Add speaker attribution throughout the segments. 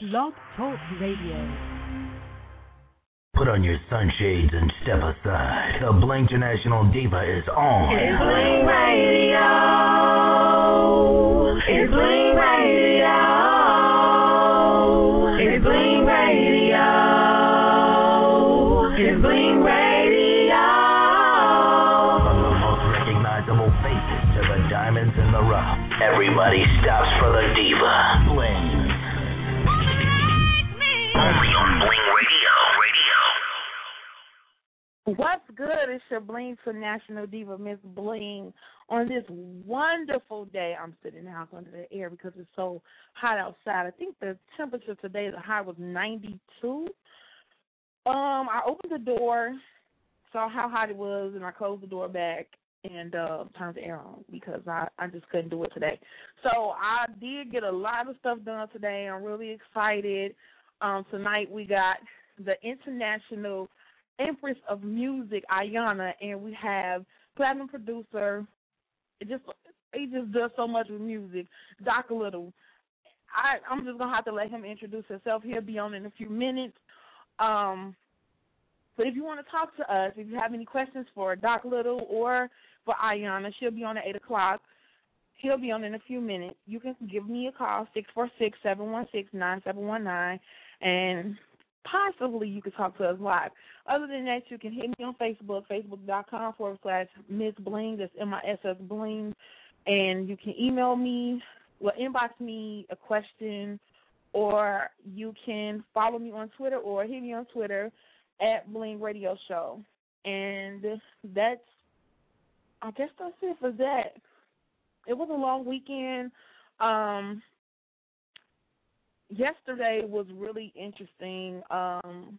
Speaker 1: Blog Talk Radio.
Speaker 2: Put on your sunshades and step aside. The Bling International Diva is on.
Speaker 3: It's Bling Radio. It's Bling Radio. It's Bling Radio. It's Bling Radio.
Speaker 2: From the most recognizable faces to the diamonds in the rough, everybody stops for the Diva.
Speaker 4: What's good? It's your Bling International Diva, Miss Bling. On this wonderful day, I'm sitting in the under the air because it's so hot outside. I think the temperature today, the high was 92. Um, I opened the door, saw how hot it was, and I closed the door back and uh, turned the air on because I I just couldn't do it today. So I did get a lot of stuff done today. I'm really excited. Um, tonight we got the international Empress of Music, Ayona, and we have platinum producer. It just he just does so much with music, Doc Little. I I'm just gonna have to let him introduce himself. He'll be on in a few minutes. Um, but if you want to talk to us, if you have any questions for Doc Little or for Ayona, she'll be on at eight o'clock. He'll be on in a few minutes. You can give me a call six four six seven one six nine seven one nine, and possibly you could talk to us live. Other than that, you can hit me on Facebook, facebook.com forward slash Miss Bling. That's M I S S Bling. And you can email me, well, inbox me a question, or you can follow me on Twitter or hit me on Twitter at Bling Radio Show. And that's, I guess that's it for that. It was a long weekend. Um, yesterday was really interesting. Um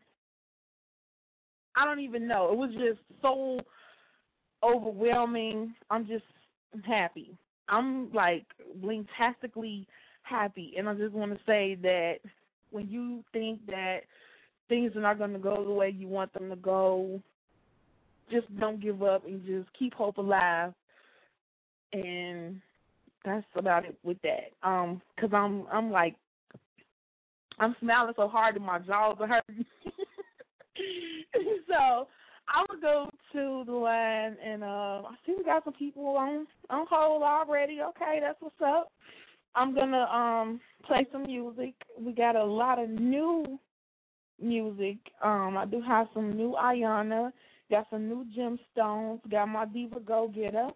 Speaker 4: I don't even know. It was just so overwhelming. I'm just happy. I'm like blingtastically happy and I just want to say that when you think that things are not going to go the way you want them to go, just don't give up and just keep hope alive. And that's about it with that. Um, cause I'm I'm like I'm smiling so hard that my jaws are hurting. so I'm gonna go to the line and uh I see we got some people on on hold already. Okay, that's what's up. I'm gonna um play some music. We got a lot of new music. Um I do have some new Ayona, got some new gemstones, got my Diva Go Getter.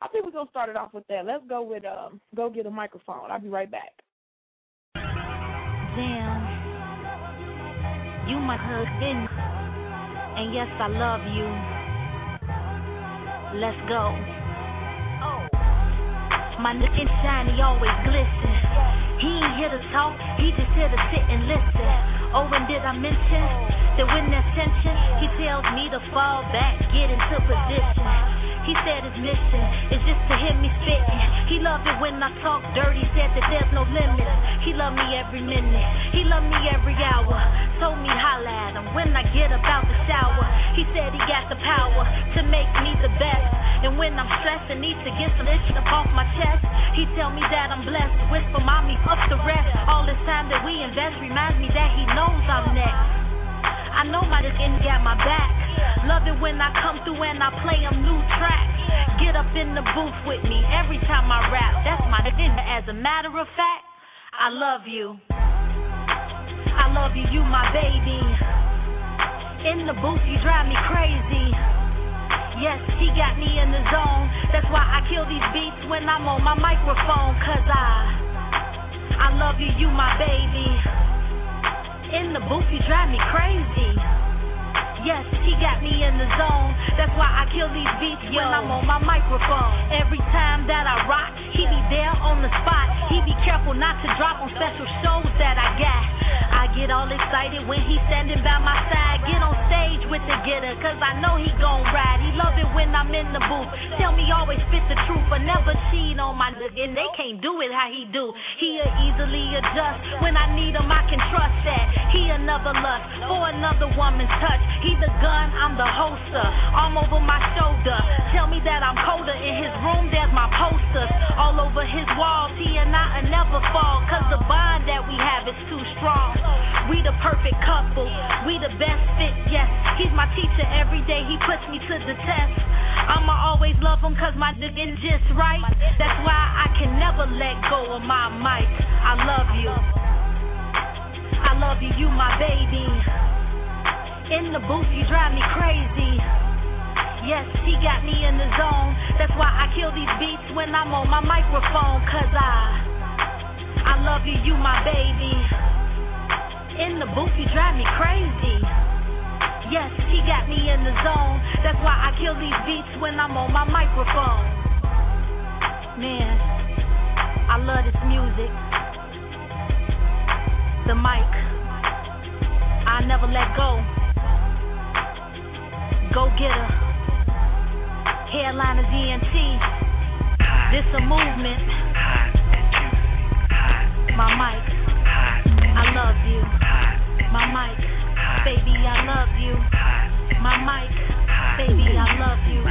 Speaker 4: I think we're gonna start it off with that. Let's go with um go get a microphone. I'll be right back.
Speaker 5: Damn, you my husband, and yes, I love you. Let's go. My nigga shiny always glisten. He ain't here to talk, he just here to sit and listen. Oh, and did I mention that when there's tension, he tells me to fall back, get into position. He said his mission is just to hear me spitting. He loved it when I talk dirty, said that there's no limits. He loved me every minute, he loved me every hour. Told me holla at him when I get about. He said he got the power to make me the best. And when I'm stressed and need to get some itch up off my chest, he tell me that I'm blessed. Whisper, mommy, fuck the rest. All this time that we invest reminds me that he knows I'm next. I know my ain't got my back. Love it when I come through and I play them new tracks. Get up in the booth with me every time I rap. That's my dick. As a matter of fact, I love you. I love you, you my baby. In the booth, you drive me crazy. Yes, he got me in the zone. That's why I kill these beats when I'm on my microphone. Cause I, I love you, you my baby. In the booth, you drive me crazy. Yes, he got me in the zone. That's why I kill these beats when I'm on my microphone. Every time that I rock, he be there on the spot. He be careful not to drop on special shows that I got. I get all excited when he's standing by my side. Get on stage with the getter, cause I know he gon' ride. He love it when I'm in the booth. Tell me always spit the truth, but never cheat on my nigga. And they can't do it how he do. He'll easily adjust. When I need him, I can trust that. He another lust for another woman's touch. He the gun, I'm the holster. Arm over my shoulder. Tell me that I'm colder. In his room, there's my posters. All over his walls, he and I will never fall. Cause the bond that we have is too strong. We the perfect couple. We the best fit, yes. He's my teacher every day, he puts me to the test. I'ma always love him cause my nigga just right. That's why I can never let go of my mic. I love you. I love you, you my baby. In the booth, you drive me crazy. Yes, he got me in the zone. That's why I kill these beats when I'm on my microphone. Cause I, I love you, you my baby. In the booth, you drive me crazy. Yes, he got me in the zone. That's why I kill these beats when I'm on my microphone. Man, I love this music. The mic, I never let go. Go getter. Headliners ENT. This a movement. My mic. I love you. My mic. Baby, I love you. My mic. Baby, I love you.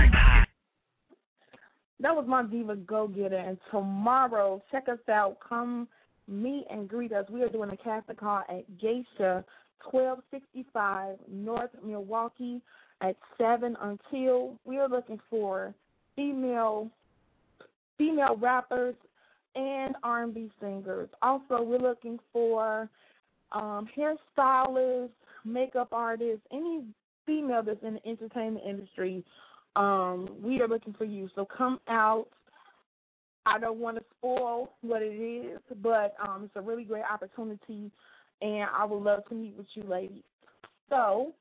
Speaker 4: That was my diva go getter. And tomorrow, check us out. Come meet and greet us. We are doing a casting call at Geisha, twelve sixty five North Milwaukee at seven until we are looking for female female rappers and R and B singers. Also we're looking for um hairstylists, makeup artists, any female that's in the entertainment industry. Um, we are looking for you. So come out. I don't want to spoil what it is, but um, it's a really great opportunity, and I would love to meet with you, ladies. So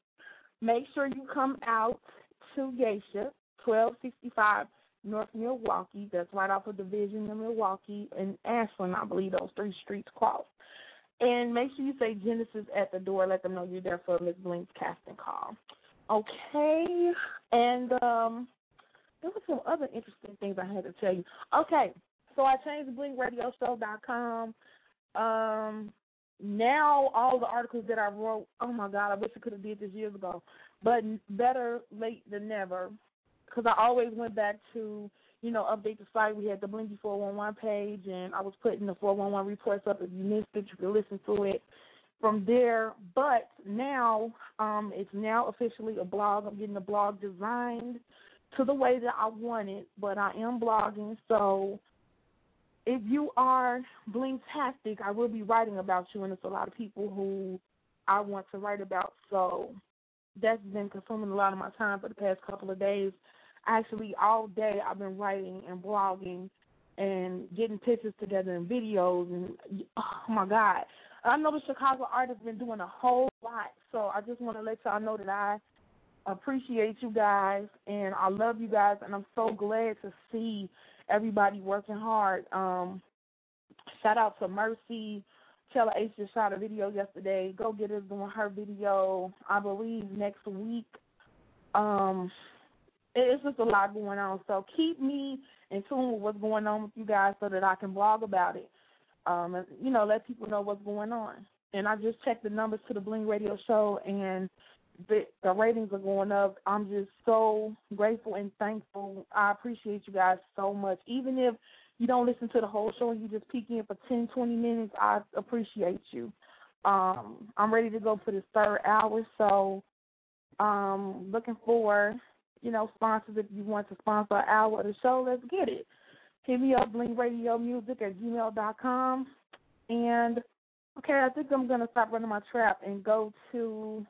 Speaker 4: make sure you come out to Geisha, 1265 North Milwaukee. That's right off of Division in Milwaukee and Ashland, I believe those three streets cross. And make sure you say Genesis at the door. Let them know you're there for Miss Bling's casting call. Okay. And um there were some other interesting things I had to tell you. Okay. So I changed blingradioshow.com. Um now all the articles that I wrote, oh my God, I wish I could have did this years ago. But better late than never, because I always went back to, you know, update the site. We had the Blingy 411 page, and I was putting the 411 reports up. If you missed it, you can listen to it from there. But now, um, it's now officially a blog. I'm getting the blog designed to the way that I want it, but I am blogging, so if you are Blingtastic, I will be writing about you, and it's a lot of people who I want to write about. So that's been consuming a lot of my time for the past couple of days. Actually, all day I've been writing and blogging and getting pictures together and videos, and oh my God, I know the Chicago artists been doing a whole lot. So I just want to let y'all know that I appreciate you guys and I love you guys, and I'm so glad to see everybody working hard. Um, shout out to Mercy. Chella H just shot a video yesterday. Go get us doing her video, I believe, next week. Um, it's just a lot going on. So keep me in tune with what's going on with you guys so that I can blog about it. Um, and, you know, let people know what's going on. And I just checked the numbers to the Bling Radio Show, and the, the ratings are going up. I'm just so grateful and thankful. I appreciate you guys so much. Even if you don't listen to the whole show and you just peek in for 10, 20 minutes, I appreciate you. Um, I'm ready to go for this third hour, so um, looking for, you know, sponsors if you want to sponsor an hour of the show, let's get it. Hit me up, blingradiomusic at gmail.com. And, okay, I think I'm to stop running my trap and go to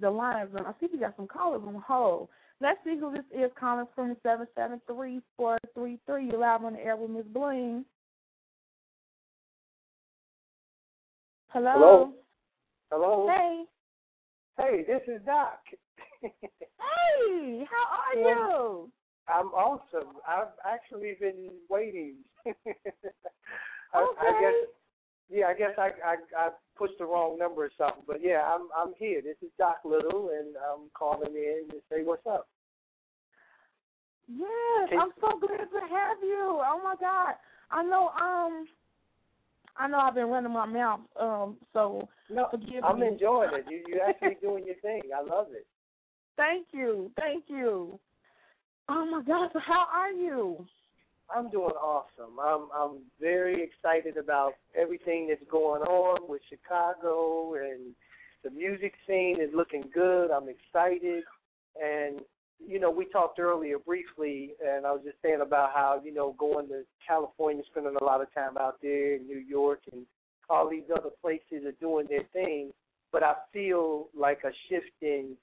Speaker 4: the lines. And I see we got some callers on hold. Let's see who this is calling from seven seven three four three three. You're live on the air with Miss Bling. Hello.
Speaker 6: Hello. Hello.
Speaker 4: Hey.
Speaker 6: Hey, this is Doc.
Speaker 4: hey, how are
Speaker 6: Yeah.
Speaker 4: you?
Speaker 6: I'm awesome. I've actually been waiting. I, I
Speaker 4: Okay.
Speaker 6: guess yeah, I guess I, I I pushed the wrong number or something. But yeah, I'm I'm here. This is Doc Little and I'm calling in to say what's up.
Speaker 4: Yes,
Speaker 6: Hey.
Speaker 4: I'm so glad to have you. Oh my God. I know um I know I've been running my mouth, um, so
Speaker 6: No,
Speaker 4: forgive
Speaker 6: I'm
Speaker 4: me.
Speaker 6: enjoying it. You you actually doing your thing. I love it.
Speaker 4: Thank you. Thank you. Oh my God, so how are you?
Speaker 6: I'm doing awesome. I'm I'm very excited about everything that's going on with Chicago and the music scene is looking good. I'm excited, and you know, we talked earlier briefly, and I was just saying about how you know going to California, spending a lot of time out there in New York, and all these other places are doing their thing. But I feel like a shift in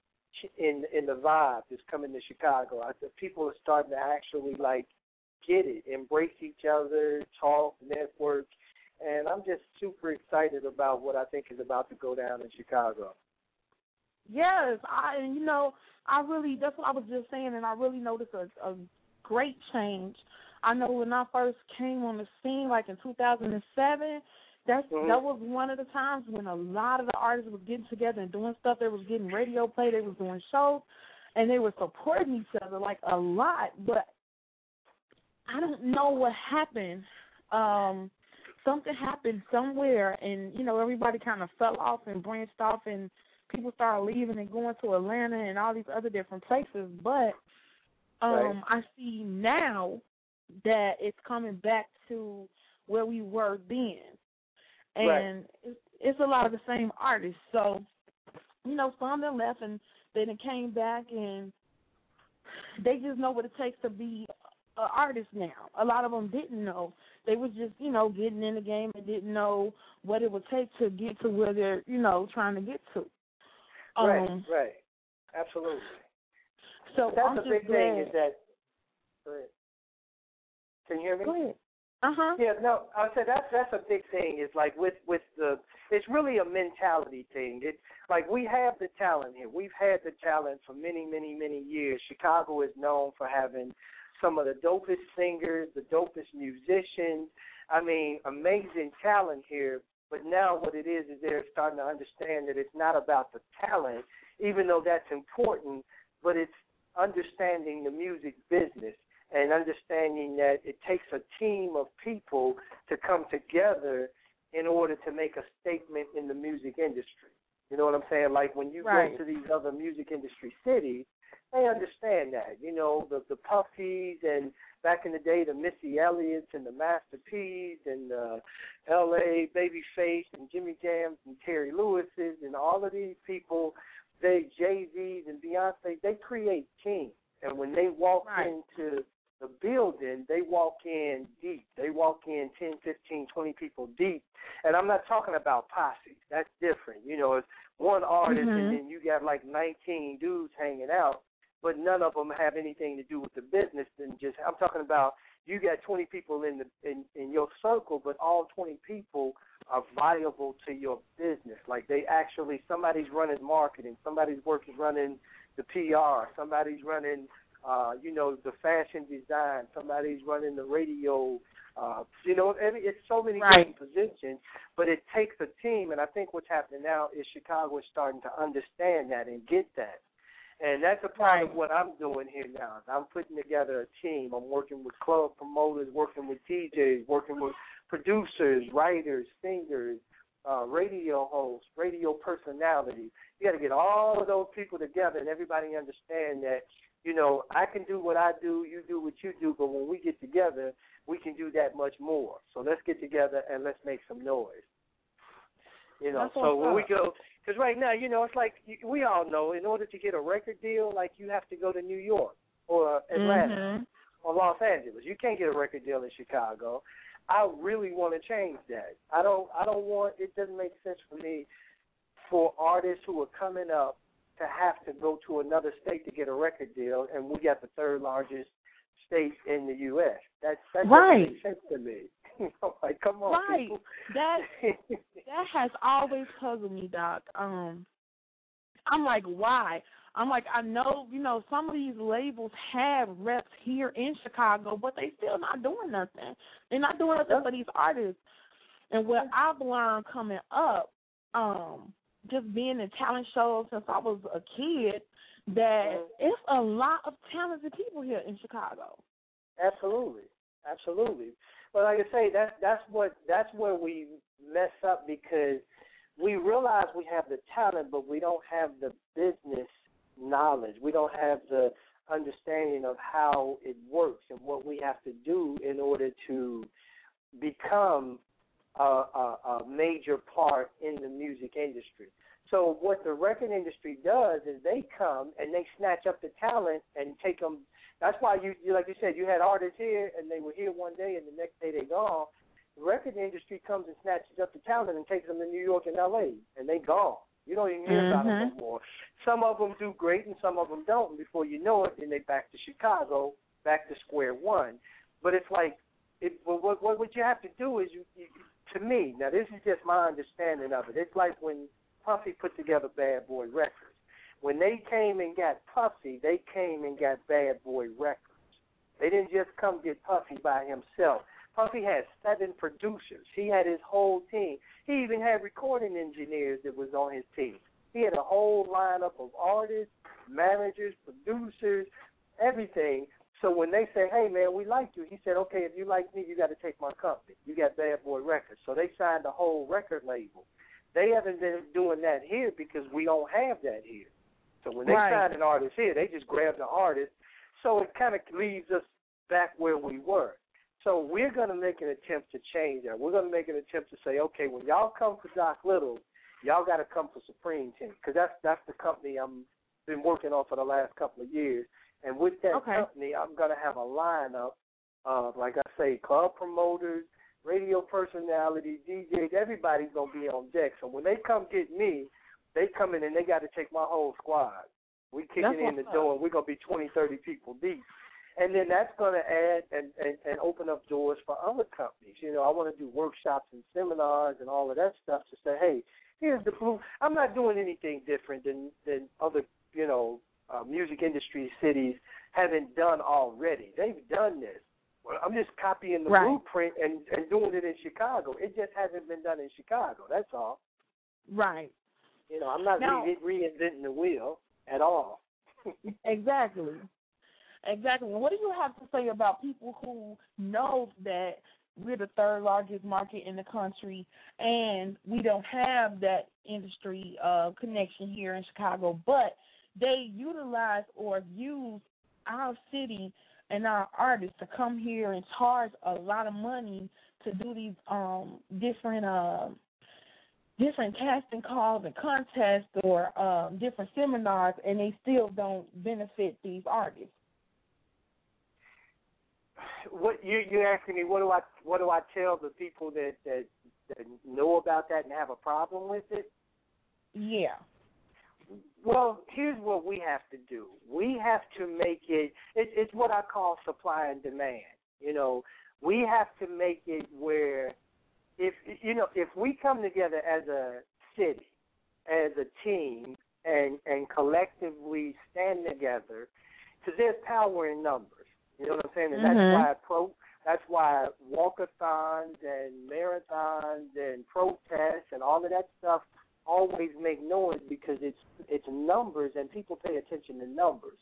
Speaker 6: in in the vibe is coming to Chicago. I people are starting to actually like get it, embrace each other, talk, network, and I'm just super excited about what I think is about to go down in Chicago.
Speaker 4: Yes, I and you know I really that's what I was just saying, and I really noticed a, a great change. I know when I first came on the scene, like in 2007, that's
Speaker 6: Mhm.
Speaker 4: that was one of the times when a lot of the artists were getting together and doing stuff. They was getting radio play, they was doing shows, and they were supporting each other like a lot. But I don't know what happened. Um, something happened somewhere, and you know everybody kind of fell off and branched off, and people started leaving and going to Atlanta and all these other different places. But um, I see now that it's coming back to where we were then, and
Speaker 6: Right.
Speaker 4: it's, it's a lot of the same artists. So you know, some that left and then it came back and they just know what it takes to be an artist now. A lot of them didn't know. They was just, you know, getting in the game and didn't know what it would take to get to where they're, you know, trying to get to.
Speaker 6: right,
Speaker 4: Um,
Speaker 6: right, absolutely.
Speaker 4: So
Speaker 6: That's
Speaker 4: I'm
Speaker 6: the big
Speaker 4: glad.
Speaker 6: thing is that. Can you hear me?
Speaker 4: Go ahead. Uh huh.
Speaker 6: Yeah, no, I said that's that's a big thing. Is like with with the, it's really a mentality thing. It like we have the talent here. We've had the talent for many, many, many years. Chicago is known for having some of the dopest singers, the dopest musicians. I mean, amazing talent here. But now what it is is they're starting to understand that it's not about the talent, even though that's important, but it's understanding the music business and understanding that it takes a team of people to come together in order to make a statement in the music industry. You know what I'm saying? Like when you
Speaker 4: Right.
Speaker 6: go to these other music industry cities, they understand that. You know, the the Puffies and back in the day the Missy Elliott's and the Master P's and the LA Babyface and Jimmy Jams and Terry Lewis's and all of these people, they Jay Z's and Beyonce, they create teams. And when they walk
Speaker 4: Right.
Speaker 6: into the building, they walk in deep. They walk in 10, 15, 20 people deep. And I'm not talking about posse. That's different. You know, it's one artist
Speaker 4: Mhm.
Speaker 6: and then you got like 19 dudes hanging out, but none of them have anything to do with the business. Then just I'm talking about you got 20 people in the in in your circle, but all 20 people are viable to your business. Like they actually somebody's running marketing, somebody's working running the PR, somebody's running uh, you know, the fashion design, somebody's running the radio, uh, you know, every, it's so many
Speaker 4: Right.
Speaker 6: different positions, but it takes a team, and I think what's happening now is Chicago is starting to understand that and get that. And that's a part of what I'm doing here now. I'm putting together a team. I'm working with club promoters, working with DJs, working with producers, writers, singers, uh, radio hosts, radio personalities. You got to get all of those people together, and everybody understand that you know, I can do what I do, you do what you do, but when we get together, we can do that much more. So let's get together and let's make some noise. You know,
Speaker 4: That's
Speaker 6: so when we go, because right now, you know, it's like we all know, in order to get a record deal, like you have to go to New York or Atlanta
Speaker 4: Mhm.
Speaker 6: or Los Angeles. You can't get a record deal in Chicago. I really want to change that. I don't. I don't want. It doesn't make sense for me for artists who are coming up to have to go to another state to get a record deal, and we got the third largest state in the U.S. That that
Speaker 4: Right.
Speaker 6: doesn't make sense to me. you know, like come on,
Speaker 4: Right.
Speaker 6: people.
Speaker 4: That that has always puzzled me, Doc. Um, I'm like, why? I'm like, I know, you know, some of these labels have reps here in Chicago, but they still not doing nothing. They're not doing nothing for these artists. And what I've learned coming up, um, just being in talent shows since I was a kid, that it's a lot of talented people here in Chicago.
Speaker 6: Absolutely, absolutely. But like I say, that's that's what that's where we mess up because we realize we have the talent, but we don't have the business knowledge. We don't have the understanding of how it works and what we have to do in order to become a, a, a major part in the music industry. So what the record industry does is they come and they snatch up the talent and take them. That's why you, you like you said, you had artists here and they were here one day and the next day they gone. The record industry comes and snatches up the talent and takes them to New York and L.A. and they gone. You don't even hear about them
Speaker 4: Mhm.
Speaker 6: no more. Some of them do great and some of them don't. And before you know it, then they back to Chicago, back to square one. But it's like, it, what, what what you have to do is you, you to me, now this is just my understanding of it. It's like when Puffy put together Bad Boy Records. When they came and got Puffy, they came and got Bad Boy Records. They didn't just come get Puffy by himself. Puffy had seven producers. He had his whole team. He even had recording engineers that was on his team. He had a whole lineup of artists, managers, producers, everything. So when they say, "Hey man, we like you," he said, "Okay, if you like me, you got to take my company. You got Bad Boy Records." So they signed the whole record label. They haven't been doing that here because we don't have that here. So when they
Speaker 4: Right.
Speaker 6: sign an artist here, they just grab the artist. So it kind of leaves us back where we were. So we're going to make an attempt to change that. We're going to make an attempt to say, okay, when y'all come for Doc Little, y'all got to come for Supreme Team because that's that's the company I'm been working on for the last couple of years. And with that
Speaker 4: Okay.
Speaker 6: company, I'm going to have a lineup of, like I say, club promoters, radio personalities, DJs. Everybody's going to be on deck. So when they come get me, they come in and they got to take my whole squad. We kicking
Speaker 4: That's
Speaker 6: in the
Speaker 4: up.
Speaker 6: door and we're going to be 20, 30 people deep and then that's going to add and, and and open up doors for other companies. You know, I want to do workshops and seminars and all of that stuff to say, hey, here's the blue. I'm not doing anything different than than other you know uh, music industry cities haven't done already. They've done this. Well, I'm just copying the
Speaker 4: Right.
Speaker 6: blueprint and and doing it in Chicago. It just hasn't been done in Chicago. That's all.
Speaker 4: Right.
Speaker 6: You know, I'm not
Speaker 4: Now-
Speaker 6: re- reinventing the wheel at all.
Speaker 4: Exactly. Exactly. What do you have to say about people who know that we're the third largest market in the country and we don't have that industry uh, connection here in Chicago, but they utilize or use our city and our artists to come here and charge a lot of money to do these um different um different casting calls and contests or um different seminars and they still don't benefit these artists.
Speaker 6: what you you asking me what do I what do I tell the people that that that know about that and have a problem with it?
Speaker 4: Yeah.
Speaker 6: Well, here's what we have to do. We have to make it, it it's what I call supply and demand. You know, we have to make it where if you know, if we come together as a city, as a team and and collectively stand together, because there's power in numbers. You know what I'm saying? And
Speaker 4: Mhm.
Speaker 6: that's why pro that's why walkathons and marathons and protests and all of that stuff always make noise because it's it's numbers and people pay attention to numbers.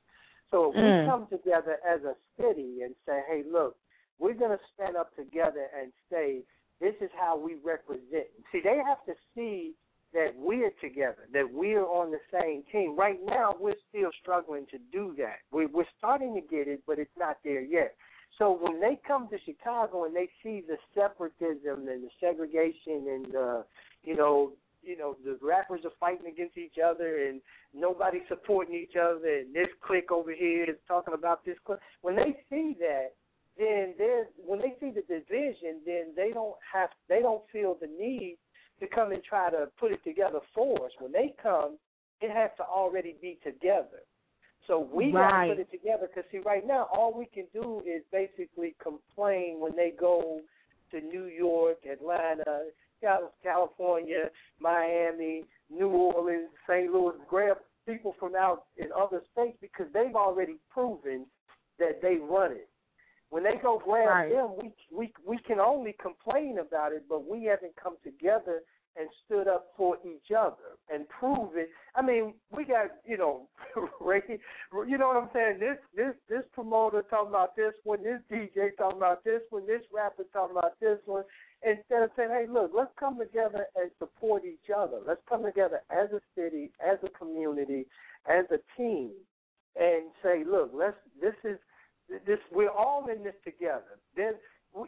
Speaker 6: So if
Speaker 4: Mm.
Speaker 6: we come together as a city and say, hey, look, we're going to stand up together and say, this is how we represent. See, they have to see that we're together, that we're on the same team. Right now, we're still struggling to do that. We're, we're starting to get it, but it's not there yet. So when they come to Chicago and they see the separatism and the segregation and the, you know, you know, the rappers are fighting against each other and nobody supporting each other and this clique over here is talking about this clique. When they see that, then there's when they see the division, then they don't have they don't feel the need to come and try to put it together for us. When they come, it has to already be together. So we got to put it together because see, right now all we can do is basically complain when they go to New York, Atlanta, California, Miami, New Orleans, St. Louis, grab people from out in other states because they've already proven that they run it. When they go grab
Speaker 4: Right.
Speaker 6: them, we we we can only complain about it, but we haven't come together and stood up for each other and prove it. I mean, we got you know, Ray, you know what I'm saying? This this this promoter talking about this one, this DJ talking about this one, this rapper talking about this one. Instead of saying, hey, look, let's come together and support each other. Let's come together as a city, as a community, as a team, and say, look, let's. This is this. We're all in this together. Then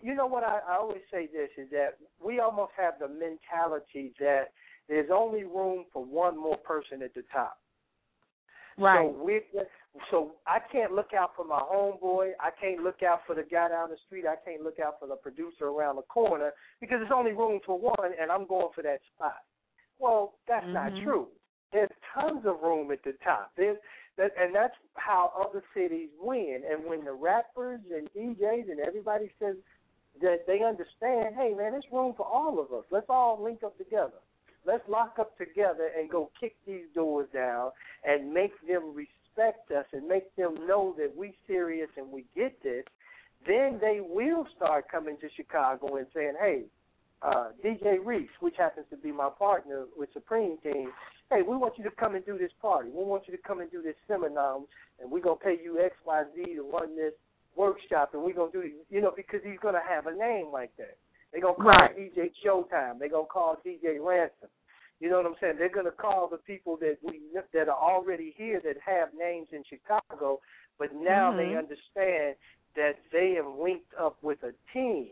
Speaker 6: you know what I, I always say this is that we almost have the mentality that there's only room for one more person at the top.
Speaker 4: Right.
Speaker 6: So we so I can't look out for my homeboy. I can't look out for the guy down the street. I can't look out for the producer around the corner because there's only room for one, and I'm going for that spot. Well, that's
Speaker 4: mm-hmm.
Speaker 6: not true. There's tons of room at the top. There's that, and that's how other cities win. And when the rappers and DJs and everybody says that they understand, hey man, there's room for all of us. Let's all link up together. Let's lock up together and go kick these doors down and make them respect us and make them know that we serious and we get this. Then they will start coming to Chicago and saying, "Hey, uh, DJ Reese, which happens to be my partner with Supreme Team, hey, we want you to come and do this party. We want you to come and do this seminar, and we're gonna pay you X, Y, Z to run this workshop, and we're gonna do, you know, because he's gonna have a name like that. They're gonna call
Speaker 4: right.
Speaker 6: DJ Showtime. They're gonna call DJ Ransom. You know what I'm saying? They're gonna call the people that we that are already here that have names in Chicago, but now
Speaker 4: mm-hmm.
Speaker 6: they understand that they have linked up with a team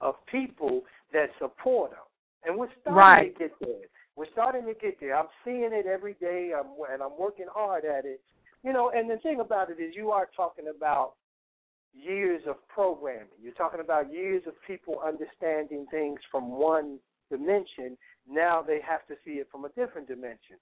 Speaker 6: of people that support them, and we're starting
Speaker 4: right.
Speaker 6: to get there. We're starting to get there. I'm seeing it every day, I'm, and I'm working hard at it. You know, and the thing about it is, you are talking about years of programming. You're talking about years of people understanding things from one dimension. Now they have to see it from a different dimension.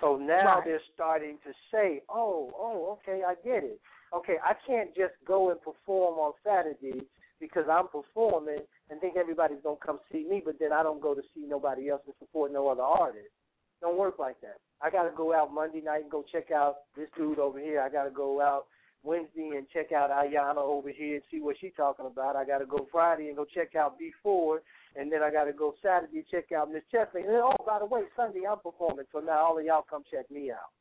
Speaker 6: So now
Speaker 4: right.
Speaker 6: they're starting to say, "Oh, oh, okay, I get it. Okay, I can't just go and perform on Saturdays because I'm performing and think everybody's gonna come see me, but then I don't go to see nobody else and support no other artist. Don't work like that. I gotta go out Monday night and go check out this dude over here. I gotta go out Wednesday and check out Ayona over here and see what she's talking about. I gotta go Friday and go check out B4, and then I gotta go Saturday and check out Miss Chesley. And then, oh, by the way, Sunday I'm performing, so now all of y'all come check me out.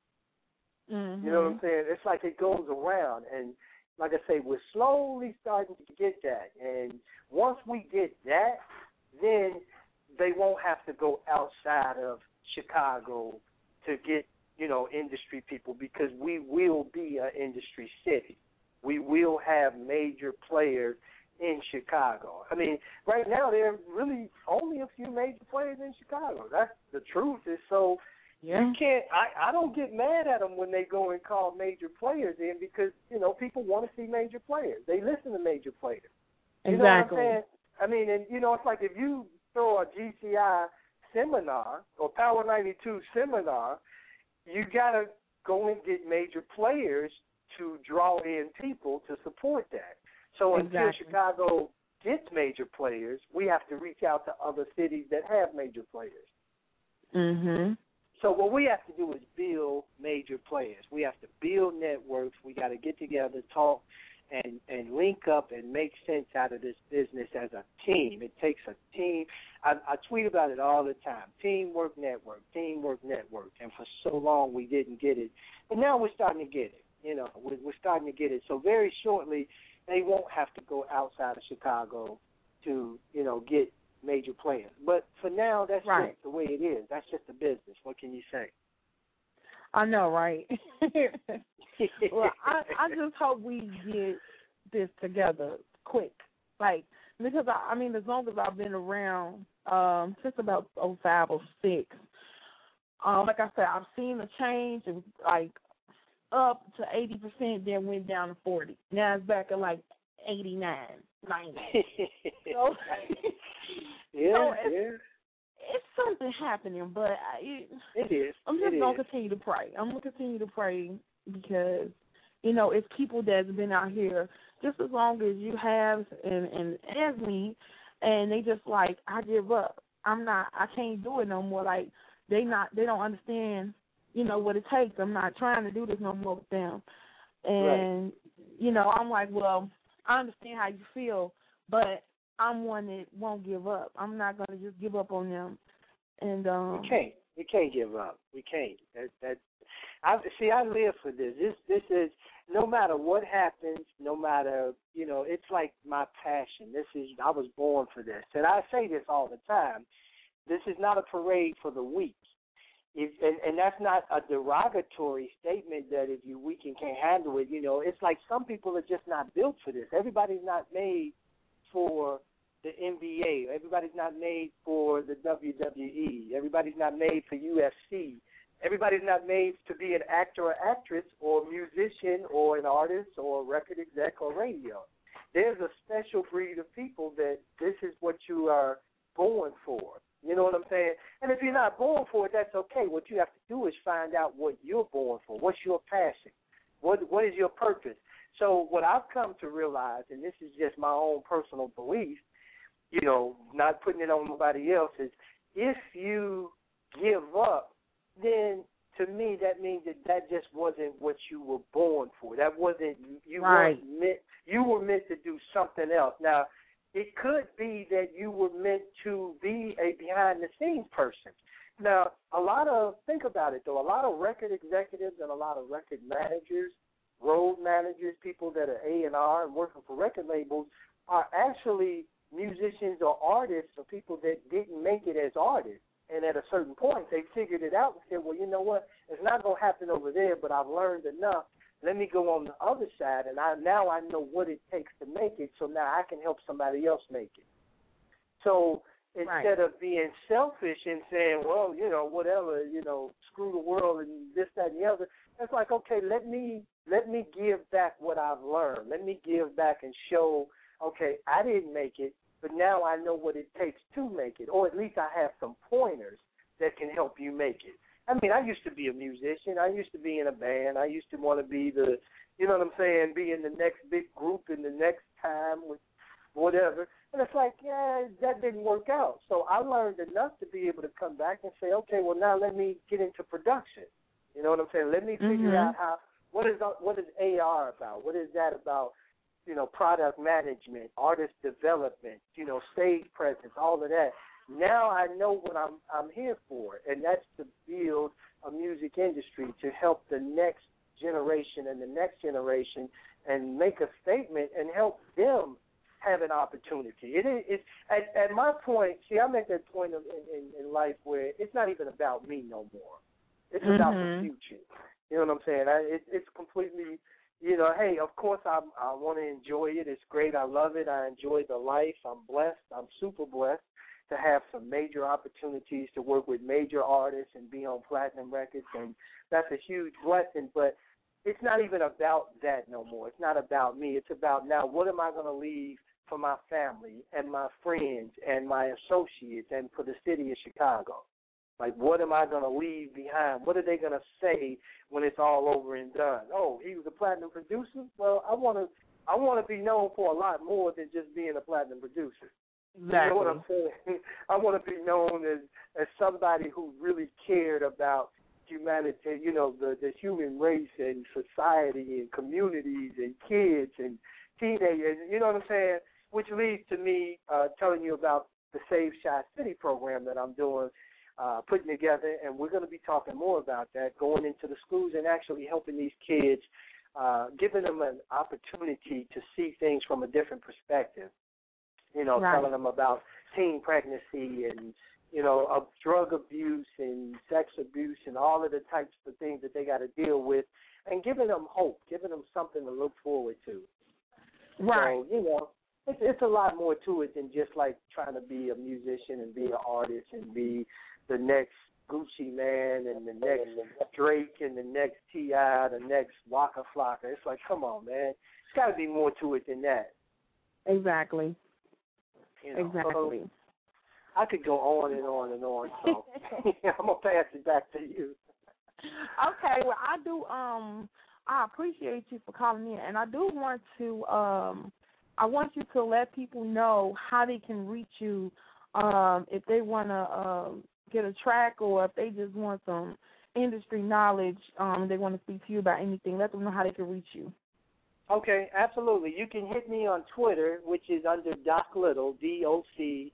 Speaker 4: Mm-hmm.
Speaker 6: You know what I'm saying? It's like it goes around, and like I say, we're slowly starting to get that. And once we get that, then they won't have to go outside of Chicago to get, you know, industry people because we will be an industry city. We will have major players in Chicago. I mean, right now there are really only a few major players in Chicago. That's the truth. Is so
Speaker 4: yeah.
Speaker 6: You can't. I I don't get mad at them when they go and call major players in because you know people want to see major players. They listen to major players. You
Speaker 4: exactly.
Speaker 6: know what I'm saying? I mean, and you know, it's like if you throw a GCI seminar or Power 92 seminar, you gotta go and get major players to draw in people to support that. So
Speaker 4: exactly.
Speaker 6: until Chicago gets major players, we have to reach out to other cities that have major players.
Speaker 4: Mhm.
Speaker 6: So what we have to do is build major players. We have to build networks. We got to get together, talk, and and link up and make sense out of this business as a team. It takes a team. I, I tweet about it all the time. Teamwork network, teamwork network. And for so long we didn't get it, but now we're starting to get it. You know, we're, we're starting to get it. So very shortly, they won't have to go outside of Chicago to you know get major players. But for now, that's
Speaker 4: right.
Speaker 6: just the way it is. That's just the business. What can you say?
Speaker 4: I know, right? well, I I just hope we get this together quick, like because I, I mean, as long as I've been around, um, since about oh five or six, um, like I said, I've seen a change and like up to eighty percent, then went down to forty. Now it's back at like eighty nine, ninety. so,
Speaker 6: yeah,
Speaker 4: so
Speaker 6: yeah.
Speaker 4: It's something happening, but I, it,
Speaker 6: it is.
Speaker 4: I'm just
Speaker 6: it
Speaker 4: gonna
Speaker 6: is.
Speaker 4: continue to pray. I'm gonna continue to pray because you know it's people that's been out here just as long as you have and and as me, and they just like I give up. I'm not. I can't do it no more. Like they not. They don't understand. You know what it takes. I'm not trying to do this no more with them. And
Speaker 6: right.
Speaker 4: you know I'm like, well, I understand how you feel, but I'm one that won't give up. I'm not gonna just give up on them. And um
Speaker 6: we can't. We can't give up. We can't. That that. I see. I live for this. This this is no matter what happens. No matter you know. It's like my passion. This is. I was born for this, and I say this all the time. This is not a parade for the weak. If, and, and that's not a derogatory statement that if you weak and can't handle it, you know, it's like some people are just not built for this. Everybody's not made for the NBA. Everybody's not made for the WWE. Everybody's not made for UFC. Everybody's not made to be an actor or actress or musician or an artist or record exec or radio. There's a special breed of people that this is what you are born for. You know what I'm saying? And if you're not born for it, that's okay. What you have to do is find out what you're born for. What's your passion? What what is your purpose? So what I've come to realize, and this is just my own personal belief, you know, not putting it on nobody else, is if you give up, then to me that means that that just wasn't what you were born for. That wasn't you
Speaker 4: right.
Speaker 6: weren't meant. You were meant to do something else. Now, it could be that you were meant to be a behind the scenes person. Now, a lot of think about it though. A lot of record executives and a lot of record managers, road managers, people that are A and R and working for record labels are actually musicians or artists or people that didn't make it as artists. And at a certain point, they figured it out and said, "Well, you know what? It's not going to happen over there, but I've learned enough. Let me go on the other side, and I now I know what it takes to make it. So now I can help somebody else make it." So instead
Speaker 4: right.
Speaker 6: of being selfish and saying, "Well, you know, whatever, you know, screw the world and this, that, and the other," it's like, okay, let me let me give back what I've learned. Let me give back and show, okay, I didn't make it, but now I know what it takes to make it, or at least I have some pointers that can help you make it. I mean, I used to be a musician. I used to be in a band. I used to want to be the, you know what I'm saying, be in the next big group in the next time with whatever. And it's like, yeah, that didn't work out. So I learned enough to be able to come back and say, okay, well now let me get into production. You know what I'm saying? Let me figure
Speaker 4: Mhm.
Speaker 6: out how what is what is AR about? What is that about? You know, product management, artist development, you know, stage presence, all of that. Now I know what I'm I'm here for, and that's to build a music industry to help the next generation and the next generation and make a statement and help them have an opportunity. It is it's, at, at my point. See, I'm at that point of, in, in, in life where it's not even about me no more. It's about the
Speaker 4: Mhm.
Speaker 6: future. You know what I'm saying? I, it, it's completely. You know, hey, of course I I want to enjoy it. It's great. I love it. I enjoy the life. I'm blessed. I'm super blessed to have some major opportunities to work with major artists and be on platinum records, and that's a huge blessing. But it's not even about that no more. It's not about me. It's about now what am I going to leave for my family and my friends and my associates and for the city of Chicago. Like, what am I going to leave behind? What are they going to say when it's all over and done? Oh, he was a platinum producer. Well, I want to, I want to be known for a lot more than just being a platinum producer.
Speaker 4: Exactly.
Speaker 6: You know what I'm saying? I want to be known as as somebody who really cared about humanity, you know, the the human race and society and communities and kids and teenagers. You know what I'm saying? Which leads to me uh, telling you about the Save Shot City program that I'm doing, uh, putting together, and we're going to be talking more about that, going into the schools and actually helping these kids, uh, giving them an opportunity to see things from a different perspective you know,
Speaker 4: Right.
Speaker 6: telling them about teen pregnancy and you know, of drug abuse and sex abuse and all of the types of things that they got to deal with, and giving them hope, giving them something to look forward to.
Speaker 4: Right.
Speaker 6: So you know, it's it's a lot more to it than just like trying to be a musician and be an artist and be the next Gucci Mane and the next Drake and the next T.I., the next Waka Flocka. It's like, come on, man, it's got to be more to it than that.
Speaker 4: Exactly.
Speaker 6: You know?
Speaker 4: Exactly.
Speaker 6: So I could go on and on and on. So I'm gonna pass it back to you.
Speaker 4: okay, well I do um I appreciate you for calling in and I do want to um I want you to let people know how they can reach you um if they wanna um get a track or if they just want some industry knowledge, um they want to speak to you about anything, let them know how they can reach you.
Speaker 6: Okay, absolutely. You can hit me on Twitter, which is under Doc Little, D O C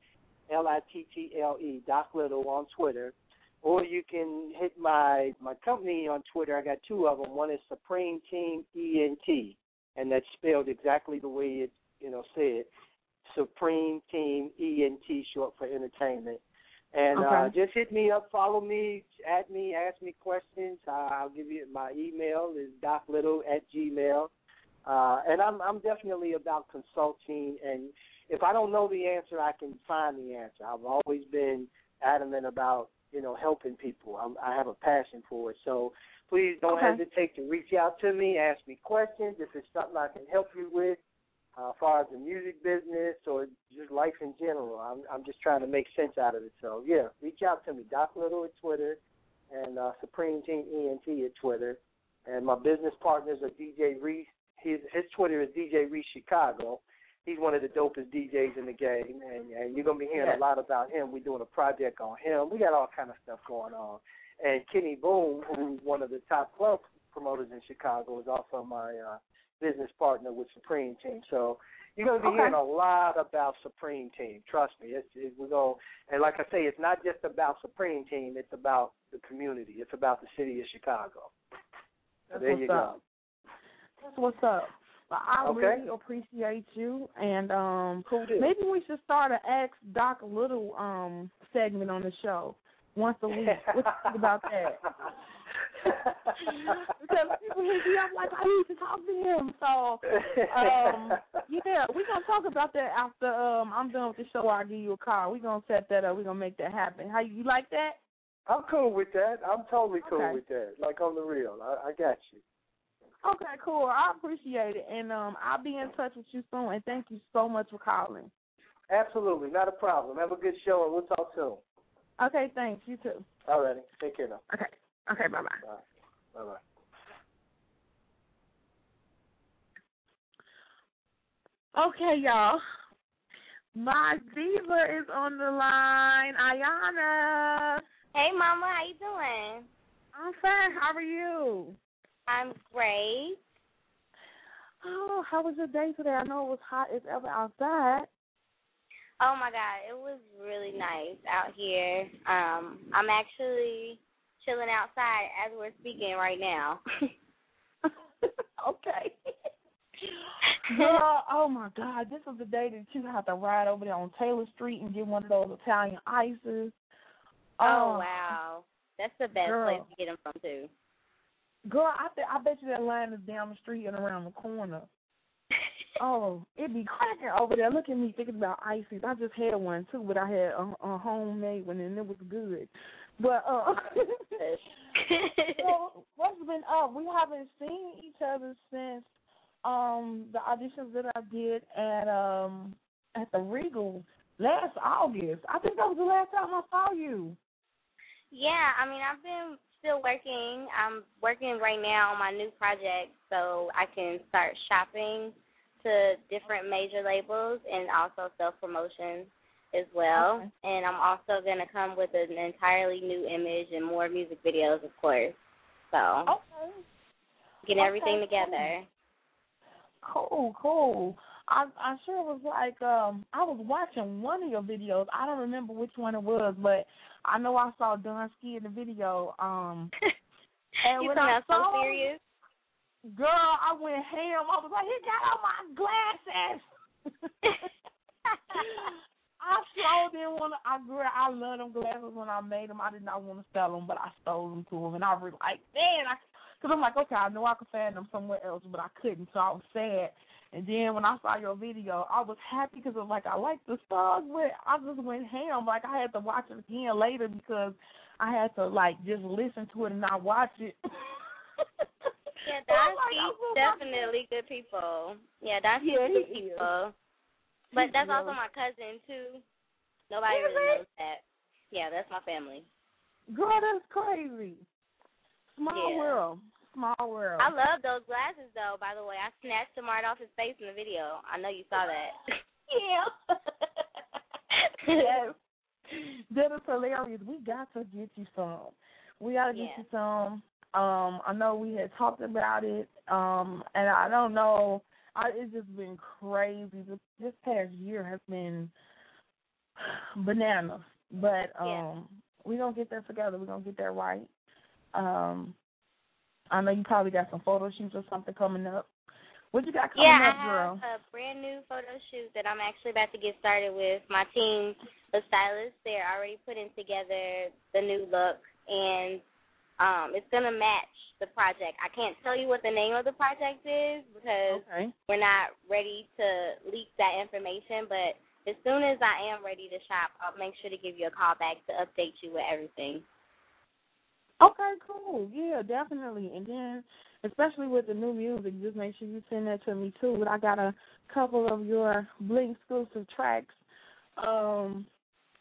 Speaker 6: L I T T L E, Doc Little on Twitter. Or you can hit my my company on Twitter. I got two of them. One is Supreme Team ENT, and that's spelled exactly the way it you know said. Supreme Team ENT, short for entertainment. And uh, just hit me up, follow me, add me, ask me questions. Uh, I'll give you my email is doclittle at gmail. Uh, and I'm I'm definitely about consulting and if I don't know the answer, I can find the answer. I've always been adamant about you know helping people. I'm, I have a passion for it. So please don't
Speaker 4: Okay.
Speaker 6: hesitate to reach out to me, ask me questions if it's something I can help you with. Uh, as far as the music business or just life in general, I'm I'm just trying to make sense out of it. So yeah, reach out to me, Doc Little at Twitter, and uh, Supreme Team ENT at Twitter, and my business partners are DJ Reese. His his Twitter is DJ Reese Chicago. He's one of the dopest DJs in the game, and, and you're gonna be hearing a lot about him. We're doing a project on him. We got all kind of stuff going on. And Kenny Boom, who's one of the top club promoters in Chicago, is also my uh, business partner with Supreme Team. So you're going to be
Speaker 4: Okay.
Speaker 6: hearing a lot about Supreme Team. Trust me, it's, it, we're going. And like I say, it's not just about Supreme Team. It's about the community. It's about the city of Chicago. So
Speaker 4: That's
Speaker 6: there
Speaker 4: what's
Speaker 6: you go.
Speaker 4: up. That's what's up. Well, I
Speaker 6: Okay.
Speaker 4: really appreciate you, and um,
Speaker 6: Cool
Speaker 4: maybe we should start an Ask Doc Little um segment on the show once a week. What about that? because people hit me up like I need to talk to him. So um, yeah, we're gonna talk about that after um I'm done with the show. I'll give you a call. We're gonna set that up. We're gonna make that happen. How you, like that?
Speaker 6: I'm cool with that. I'm totally cool
Speaker 4: Okay.
Speaker 6: with that. Like on the real, I, I got you.
Speaker 4: Okay, cool. I appreciate it, and um I'll be in touch with you soon. And thank you so much for calling.
Speaker 6: Absolutely, not a problem. Have a good show, and we'll talk soon.
Speaker 4: Okay, thanks. You too.
Speaker 6: All righty, take care now.
Speaker 4: Okay. Okay. Bye bye.
Speaker 6: Bye bye.
Speaker 4: Okay, y'all. My diva is on the line. Ayona.
Speaker 7: Hey, Mama, how you doing?
Speaker 4: I'm fine. How are you?
Speaker 7: I'm great.
Speaker 4: Oh, how was your day today? I know it was hot as ever outside.
Speaker 7: Oh my God, it was really nice out here. Um, I'm actually chilling outside as we're speaking right now.
Speaker 4: okay. Girl, oh my God, this is the day that you have to ride over there on Taylor Street and get one of those Italian ices.
Speaker 7: oh, oh. wow, that's the best
Speaker 4: girl.
Speaker 7: place to get them from too.
Speaker 4: Girl, I th- I bet you that line is down the street and around the corner. Oh, it be cracking over there. Look at me thinking about ices. I just had one too, but I had a, a homemade one and it was good. But uh, so what's been up? We haven't seen each other since um the auditions that I did at um at the Regal last August. I think that was the last time I saw you.
Speaker 7: Yeah, I mean, I've been still working. I'm working right now on my new project so I can start shopping to different major labels and also self promotion as well.
Speaker 4: Okay.
Speaker 7: And I'm also going to come with an entirely new image and more music videos, of course. So,
Speaker 4: Okay.
Speaker 7: get
Speaker 4: okay,
Speaker 7: everything together.
Speaker 4: Cool, cool. I I sure was like um I was watching one of your videos. I don't remember which one it was, but I know I saw Dunsky in the video. Um and
Speaker 7: you
Speaker 4: when I
Speaker 7: so
Speaker 4: saw him,
Speaker 7: serious.
Speaker 4: girl, I went ham. I was like, he got on my glasses. I sure didn't want to. I grew. I love them glasses when I made them. I did not want to sell them, but I stole them to him, and I was like, man, I, because I'm like, okay, I know I could find them somewhere else, but I couldn't, so I was sad. And then when I saw your video, I was happy because I was like, I like the stars, but I just went ham. Like I had to watch it again later because I had to like just listen to it and not watch it.
Speaker 7: Yeah,
Speaker 4: So I'm like,
Speaker 7: Donsky's
Speaker 4: I'm so
Speaker 7: definitely good people. Yeah, Donsky's
Speaker 4: Yeah,
Speaker 7: good
Speaker 4: people. is.
Speaker 7: But that's
Speaker 4: really-
Speaker 7: also my cousin too. Nobody
Speaker 4: Is
Speaker 7: really knows that. Yeah, that's my family.
Speaker 4: Girl, that's crazy. Small
Speaker 7: Yeah.
Speaker 4: world. Small world.
Speaker 7: I love those glasses though, by the way. I snatched them right off his face in the video. I know you saw that.
Speaker 4: yeah. yes. That is hilarious. We got to get you some. We got to get
Speaker 7: Yeah.
Speaker 4: you some. Um, I know we had talked about it. Um, and I don't know. I, it's just been crazy. This, this past year has been bananas. But um,
Speaker 7: Yeah.
Speaker 4: we gonna get that together. We're gonna get that right. Um, I know you probably got some photo shoots or something coming up. What you got coming
Speaker 7: yeah,
Speaker 4: up,
Speaker 7: I
Speaker 4: girl?
Speaker 7: have a brand new photo shoot that I'm actually about to get started with. My team, the stylists, they're already putting together the new look, and Um, it's gonna match the project. I can't tell you what the name of the project is because
Speaker 4: Okay.
Speaker 7: we're not ready to leak that information. But as soon as I am ready to shop, I'll make sure to give you a call back to update you with everything.
Speaker 4: Okay, cool. Yeah, definitely. And then, especially with the new music, just make sure you send that to me too. But I got a couple of your Bling exclusive tracks um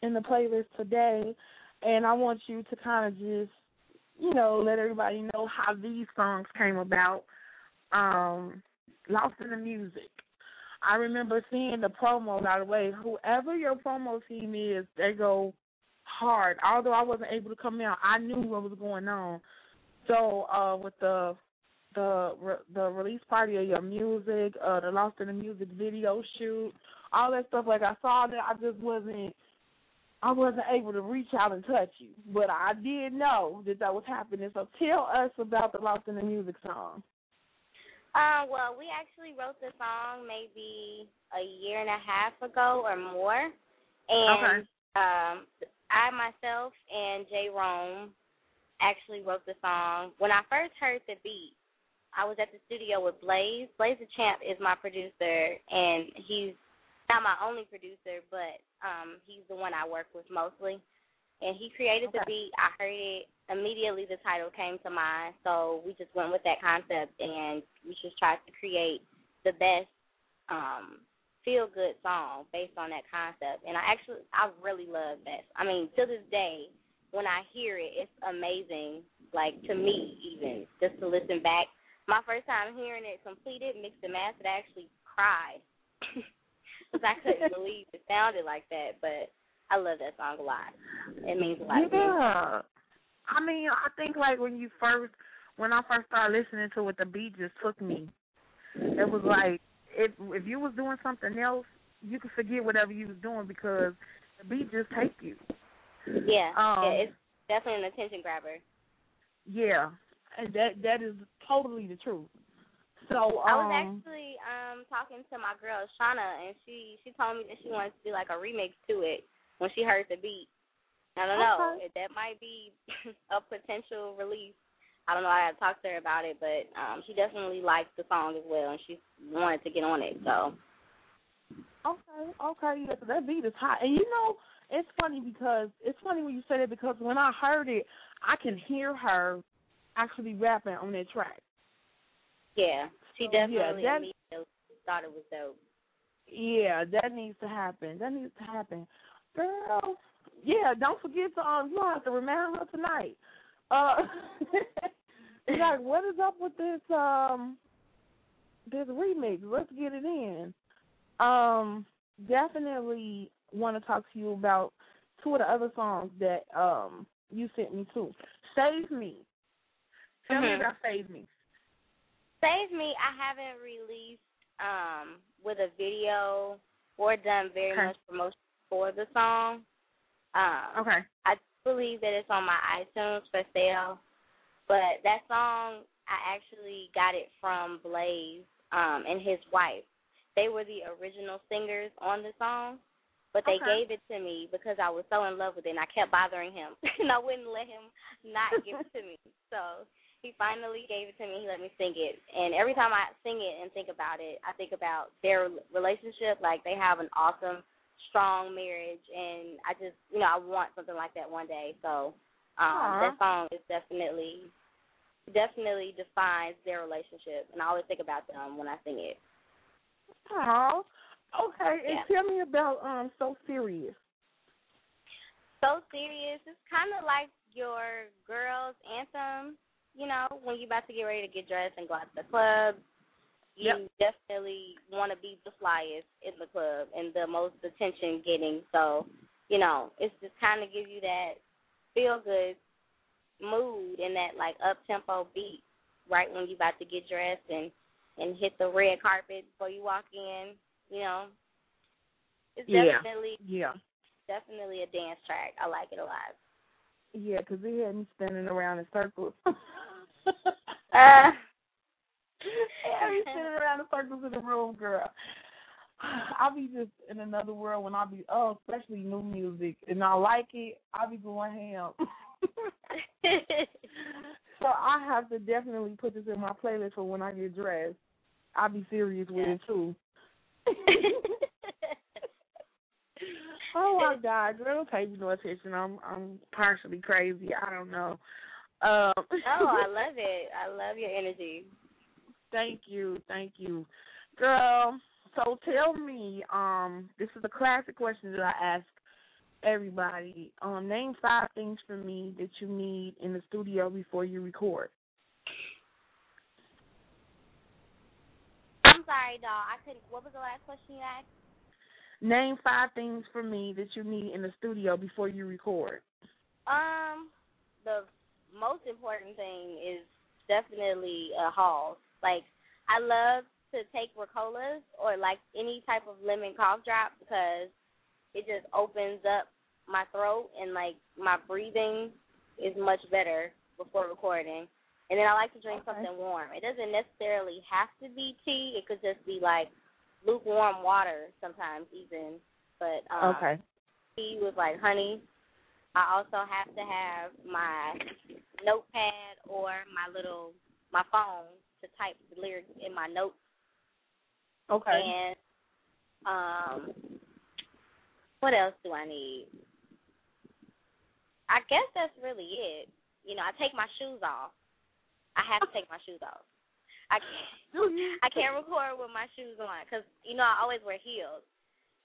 Speaker 4: in the playlist today, and I want you to kind of just, you know, let everybody know how these songs came about. Um, Lost in the Music. I remember seeing the promo. By the way, whoever your promo team is, they go hard. Although I wasn't able to come out, I knew what was going on. So uh with the the the release party of your music, uh the Lost in the Music video shoot, all that stuff. Like I saw that, I just wasn't. I wasn't able to reach out and touch you, but I did know that that was happening. So tell us about the Lost in the Music song.
Speaker 7: Uh, well, we actually wrote the song maybe a year and a half ago or more, and um, I myself and Jay Rome actually wrote the song. When I first heard the beat, I was at the studio with Blaze. Blaze the Champ is my producer, and he's not my only producer, but um, he's the one I work with mostly. And he created the beat. I heard it immediately. The title came to mind, so we just went with that concept, and we just tried to create the best um, feel good song based on that concept. And I actually, I really love that. I mean, to this day, when I hear it, it's amazing. Like to me, even just to listen back. My first time hearing it completed, mixed and mastered, I actually cried because I couldn't believe it sounded like that. But I love that song a lot. It means a lot to me.
Speaker 4: Yeah. I mean, I think like when you first, when I first started listening to it, the beat just took me. It was like if if you was doing something else, you could forget whatever you was doing because the beat just take you.
Speaker 7: Yeah,
Speaker 4: Um,
Speaker 7: yeah, it's definitely an attention grabber.
Speaker 4: Yeah, and that that is totally the truth. So
Speaker 7: I was
Speaker 4: um,
Speaker 7: actually um talking to my girl Shauna, and she she told me that she wants to do like a remix to it when she heard the beat. I don't know
Speaker 4: Okay.
Speaker 7: that might be a potential release. I don't know. I got to talk to her about it, but um she definitely likes the song as well, and she wanted to get on it. So
Speaker 4: Okay, okay, yeah, so that beat is hot. And you know, it's funny because it's funny when you say that because when I heard it, I can hear her actually rapping on that track.
Speaker 7: yeah, she
Speaker 4: So, yeah, that-
Speaker 7: thought it was dope.
Speaker 4: Yeah, that needs to happen. That needs to happen. Girl, yeah, don't forget to um you have to remind her tonight. Uh like what is up with this um this remix? Let's get it in. Um definitely want to talk to you about two of the other songs that um you sent me too. Save Me. Tell me
Speaker 7: Mhm.
Speaker 4: about Save Me.
Speaker 7: Save Me, I haven't released um with a video or done very
Speaker 4: Okay.
Speaker 7: much promotion for the song. Um
Speaker 4: Okay.
Speaker 7: I believe that it's on my iTunes for sale. But that song I actually got it from Blaze um and his wife. They were the original singers on the song. But they
Speaker 4: Okay.
Speaker 7: gave it to me because I was so in love with it and I kept bothering him and I wouldn't let him not give it to me. So he finally gave it to me. He let me sing it, and every time I sing it and think about it, I think about their relationship. Like they have an awesome, strong marriage, and I just, you know, I want something like that one day. So um, that song is definitely, definitely defines their relationship, and I always think about them when I sing it.
Speaker 4: Oh, okay. And
Speaker 7: Yeah.
Speaker 4: tell me about um so serious.
Speaker 7: so serious. It's kind of like your girl's anthem, you know, when you're about to get ready to get dressed and go out to the club. You definitely want to be the flyest in the club and the most attention getting. So, you know, it's just kind of give you that feel good mood and that like up tempo beat right when you're about to get dressed and and hit the red carpet before you walk in. You know, it's definitely
Speaker 4: Yeah.
Speaker 7: definitely a dance track. I like it a lot.
Speaker 4: Yeah, 'cause they had me spinning around in circles.
Speaker 7: Uh,
Speaker 4: yeah, me spinning around in circles in the room, girl. I'll be just in another world when I be oh, especially new music, and I like it. I'll be going ham. So I have to definitely put this in my playlist for when I get dressed. I'll be serious with
Speaker 7: Yeah.
Speaker 4: it too. oh my God, girl, don't pay me no attention. I'm I'm partially crazy. I don't know. Um,
Speaker 7: oh, I love it. I love your energy.
Speaker 4: Thank you, thank you, girl. So tell me, um, this is a classic question that I ask everybody. Um, name five things for me that you need in the studio before you record.
Speaker 7: I'm sorry, doll. I couldn't. What was the last question you asked?
Speaker 4: Name five things for me that you need in the studio before you record.
Speaker 7: Um, the most important thing is definitely a hall. Like I love to take Ricolas or like any type of lemon cough drop because it just opens up my throat and like my breathing is much better before recording. And then I like to drink
Speaker 4: Okay.
Speaker 7: something warm. It doesn't necessarily have to be tea. It could just be like lukewarm water sometimes even. But um
Speaker 4: Okay.
Speaker 7: tea with like honey. I also have to have my notepad or my little my phone to type the lyrics in my notes
Speaker 4: Okay.
Speaker 7: and um what else do I need? I guess that's really it. You know, I take my shoes off. I have to take my shoes off. I can't. I can't record with my shoes on because you know I always wear heels,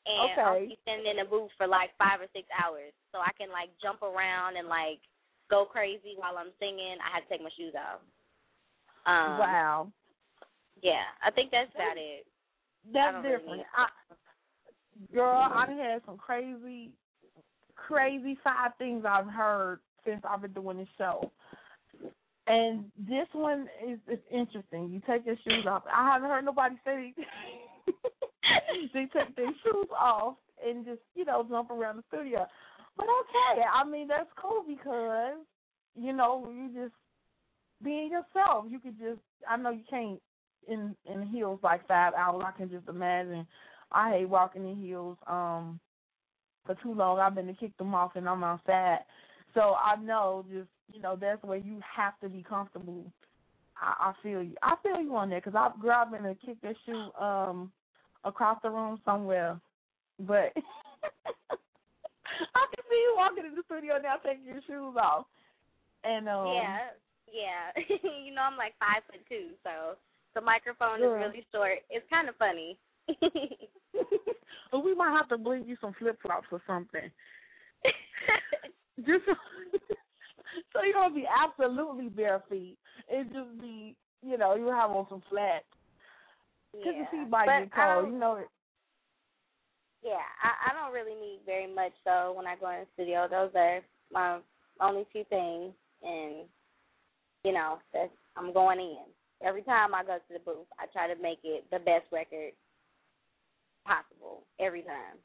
Speaker 7: and I'll
Speaker 4: Okay.
Speaker 7: be sitting in the booth for like five or six hours, so I can like jump around and like go crazy while I'm singing. I have to take my shoes off. Um,
Speaker 4: wow.
Speaker 7: Yeah, I think that's about it.
Speaker 4: That's
Speaker 7: really
Speaker 4: different.
Speaker 7: need-
Speaker 4: I, girl, I've had some crazy, crazy five things I've heard since I've been doing this show. And this one is is interesting. You take your shoes off. I haven't heard nobody say they take their shoes off and just you know jump around the studio. But okay, I mean that's cool because you know you just being yourself. You could just I know you can't in in heels like five hours. I can just imagine. I hate walking in heels um for too long. I've been to kick them off and I'm outside. So I know just you know that's where you have to be comfortable. I, I feel you. I feel you on that because I've girl, I've been to kick that shoe um across the room somewhere, but I can see you walking in the studio now taking your shoes off. And um
Speaker 7: yeah, yeah. you know I'm like five foot two, so the microphone
Speaker 4: Girl.
Speaker 7: is really short. It's kind of funny.
Speaker 4: but we might have to bring you some flip flops or something. Just so, so you don't be absolutely bare feet. It just be, you know, you have on some flats. Because
Speaker 7: yeah,
Speaker 4: the feet might
Speaker 7: but
Speaker 4: cold. You know, it.
Speaker 7: Yeah, I, I don't really need very much though when I go in the studio. Those are my only two things, and you know, that's I'm going in. Every time I go to the booth, I try to make it the best record possible every time.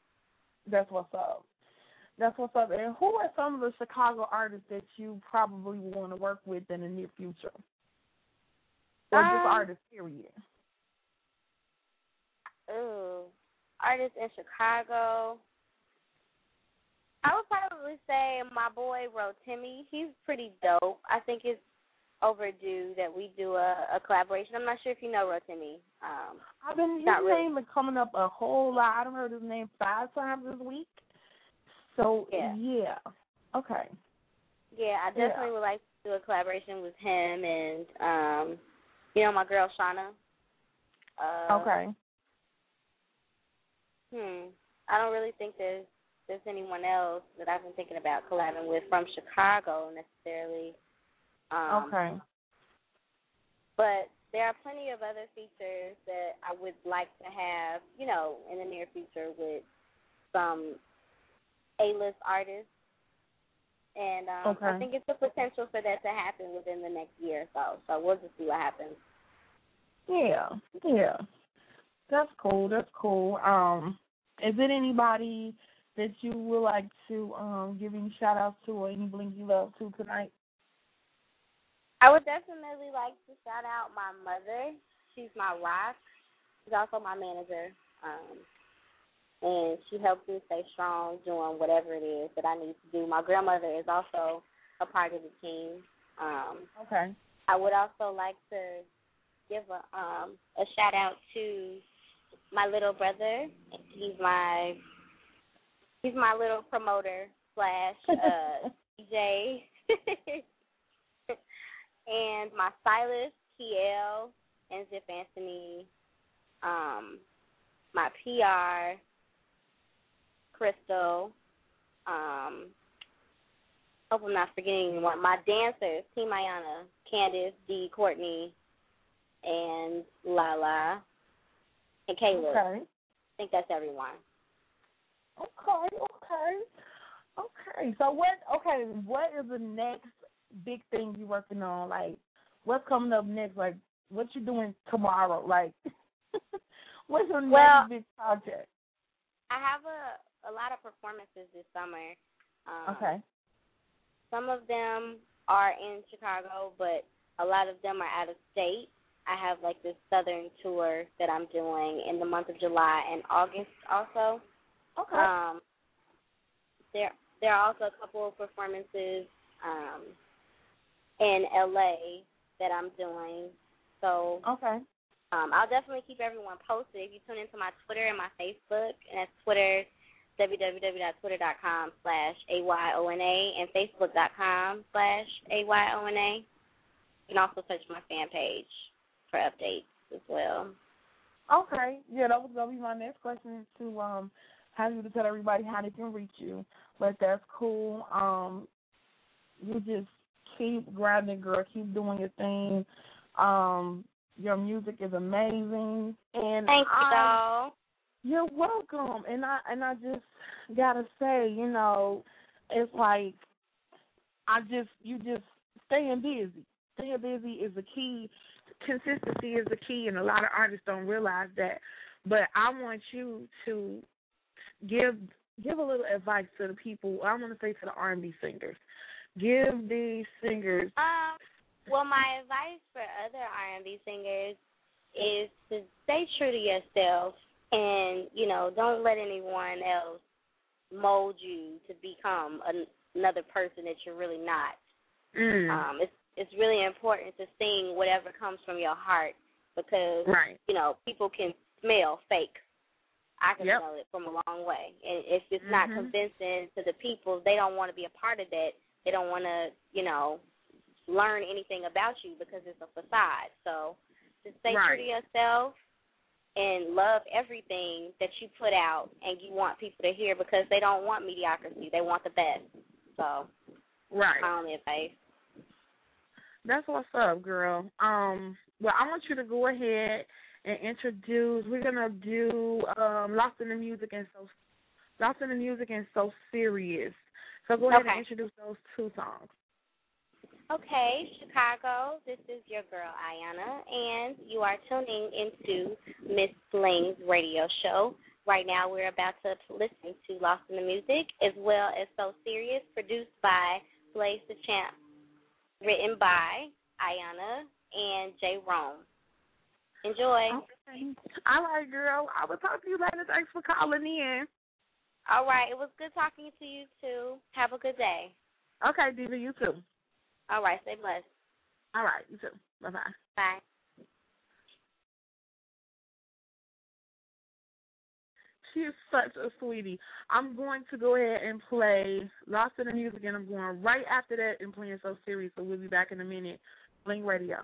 Speaker 4: that's what's up. That's what's up. And who are some of the Chicago artists that you probably want to work with in the near future? Or just
Speaker 7: Um,
Speaker 4: artists, period.
Speaker 7: Ooh, artists in Chicago. I would probably say my boy Rotimi. He's pretty dope. I think it's overdue that we do a, a collaboration. I'm not sure if you know Rotimi. Um,
Speaker 4: I've been his
Speaker 7: not really.
Speaker 4: name is coming up a whole lot. I've heard his name five times this week. So
Speaker 7: Yeah.
Speaker 4: yeah. Okay.
Speaker 7: yeah, I
Speaker 4: Yeah.
Speaker 7: definitely would like to do a collaboration with him and um, you know my girl Shauna. Uh,
Speaker 4: Okay.
Speaker 7: Hmm. I don't really think there's there's anyone else that I've been thinking about collabing with from Chicago necessarily. Um,
Speaker 4: okay.
Speaker 7: But there are plenty of other features that I would like to have, you know, in the near future with some A-list artists. And um, I think it's the potential for that to happen within the next year or so. So we'll just see what happens.
Speaker 4: Yeah. Yeah. That's cool. That's cool. Um, is it anybody that you would like to um give any shout outs to or any bling you love to tonight?
Speaker 7: I would definitely like to shout out my mother. She's my rock. She's also my manager. Um, and she helps me stay strong doing whatever it is that I need to do. My grandmother is also a part of the team. Um,
Speaker 4: Okay.
Speaker 7: I would also like to give a um a shout out to my little brother. He's my he's my little promoter slash uh DJ and my stylist, TL and Zip Anthony, um, my PR, Crystal, um, hope I'm not forgetting anyone. My dancers, Team Ayona, Candice, D, Courtney, and Lala, and Caleb.
Speaker 4: Okay.
Speaker 7: I think that's everyone.
Speaker 4: Okay, okay. Okay. So what okay, what is the next big thing you're working on? Like what's coming up next? Like what you doing tomorrow? Like what's your next
Speaker 7: Well-
Speaker 4: big project?
Speaker 7: I have a a lot of performances this summer. Um,
Speaker 4: Okay.
Speaker 7: Some of them are in Chicago, but a lot of them are out of state. I have like this southern tour that I'm doing in the month of July and August also.
Speaker 4: Okay.
Speaker 7: Um, there there are also a couple of performances um, in LA that I'm doing. So
Speaker 4: okay.
Speaker 7: um, I'll definitely keep everyone posted. If you tune into my Twitter and my Facebook, and that's Twitter www.twitter.com slash AYONA and Facebook.com slash AYONA. You can also search my fan page for updates as well.
Speaker 4: Okay. Yeah, that was gonna be my next question to um have you to tell everybody how they can reach you. But that's cool. Um you just keep grinding, girl, keep doing your thing. Um your music is amazing and
Speaker 7: Thank you,
Speaker 4: I,
Speaker 7: doll.
Speaker 4: You're welcome. And I and I just gotta say, you know, it's like I just you just staying busy. Staying busy is the key. Consistency is the key and a lot of artists don't realize that. But I want you to give give a little advice to the people I wanna say to the R and B singers. Give these singers
Speaker 7: Um, well, my advice for other R&B singers is to stay true to yourself, and you know, don't let anyone else mold you to become an, another person that you're really not.
Speaker 4: mm,
Speaker 7: Um, it's it's really important to sing whatever comes from your heart because
Speaker 4: right.
Speaker 7: you know people can smell fake. I can
Speaker 4: Yep.
Speaker 7: smell it from a long way, and if it's not
Speaker 4: Mhm.
Speaker 7: convincing to the people, they don't want to be a part of that. They don't want to, you know, learn anything about you because it's a facade. So, just stay true to yourself and love everything that you put out, and you want people to hear because they don't want mediocrity. They want the best. So,
Speaker 4: Right.
Speaker 7: my only advice.
Speaker 4: That's what's up, girl. Um, well, I want you to go ahead and introduce. We're gonna do um, "Lost in the Music" and so "Lost in the Music" and "So Serious." So go ahead
Speaker 7: Okay.
Speaker 4: and introduce those two songs.
Speaker 7: Okay, Chicago, this is your girl Ayona, and you are tuning into Miss Bling's radio show. Right now, we're about to listen to Lost in the Music, as well as So Serious, produced by Blaze the Champ, written by Ayona and Jay Rome. Enjoy.
Speaker 4: Okay. All right, girl. I will talk to you later. Thanks for calling in.
Speaker 7: All right, it was good talking to you too. Have a good day.
Speaker 4: Okay, Diva, you too.
Speaker 7: All right, stay blessed.
Speaker 4: All right, you too. Bye bye
Speaker 7: bye.
Speaker 4: Is such a sweetie. I'm going to go ahead and play Lost in the Music, and I'm going right after that and playing So Serious. So we'll be back in a minute. Bling Radio.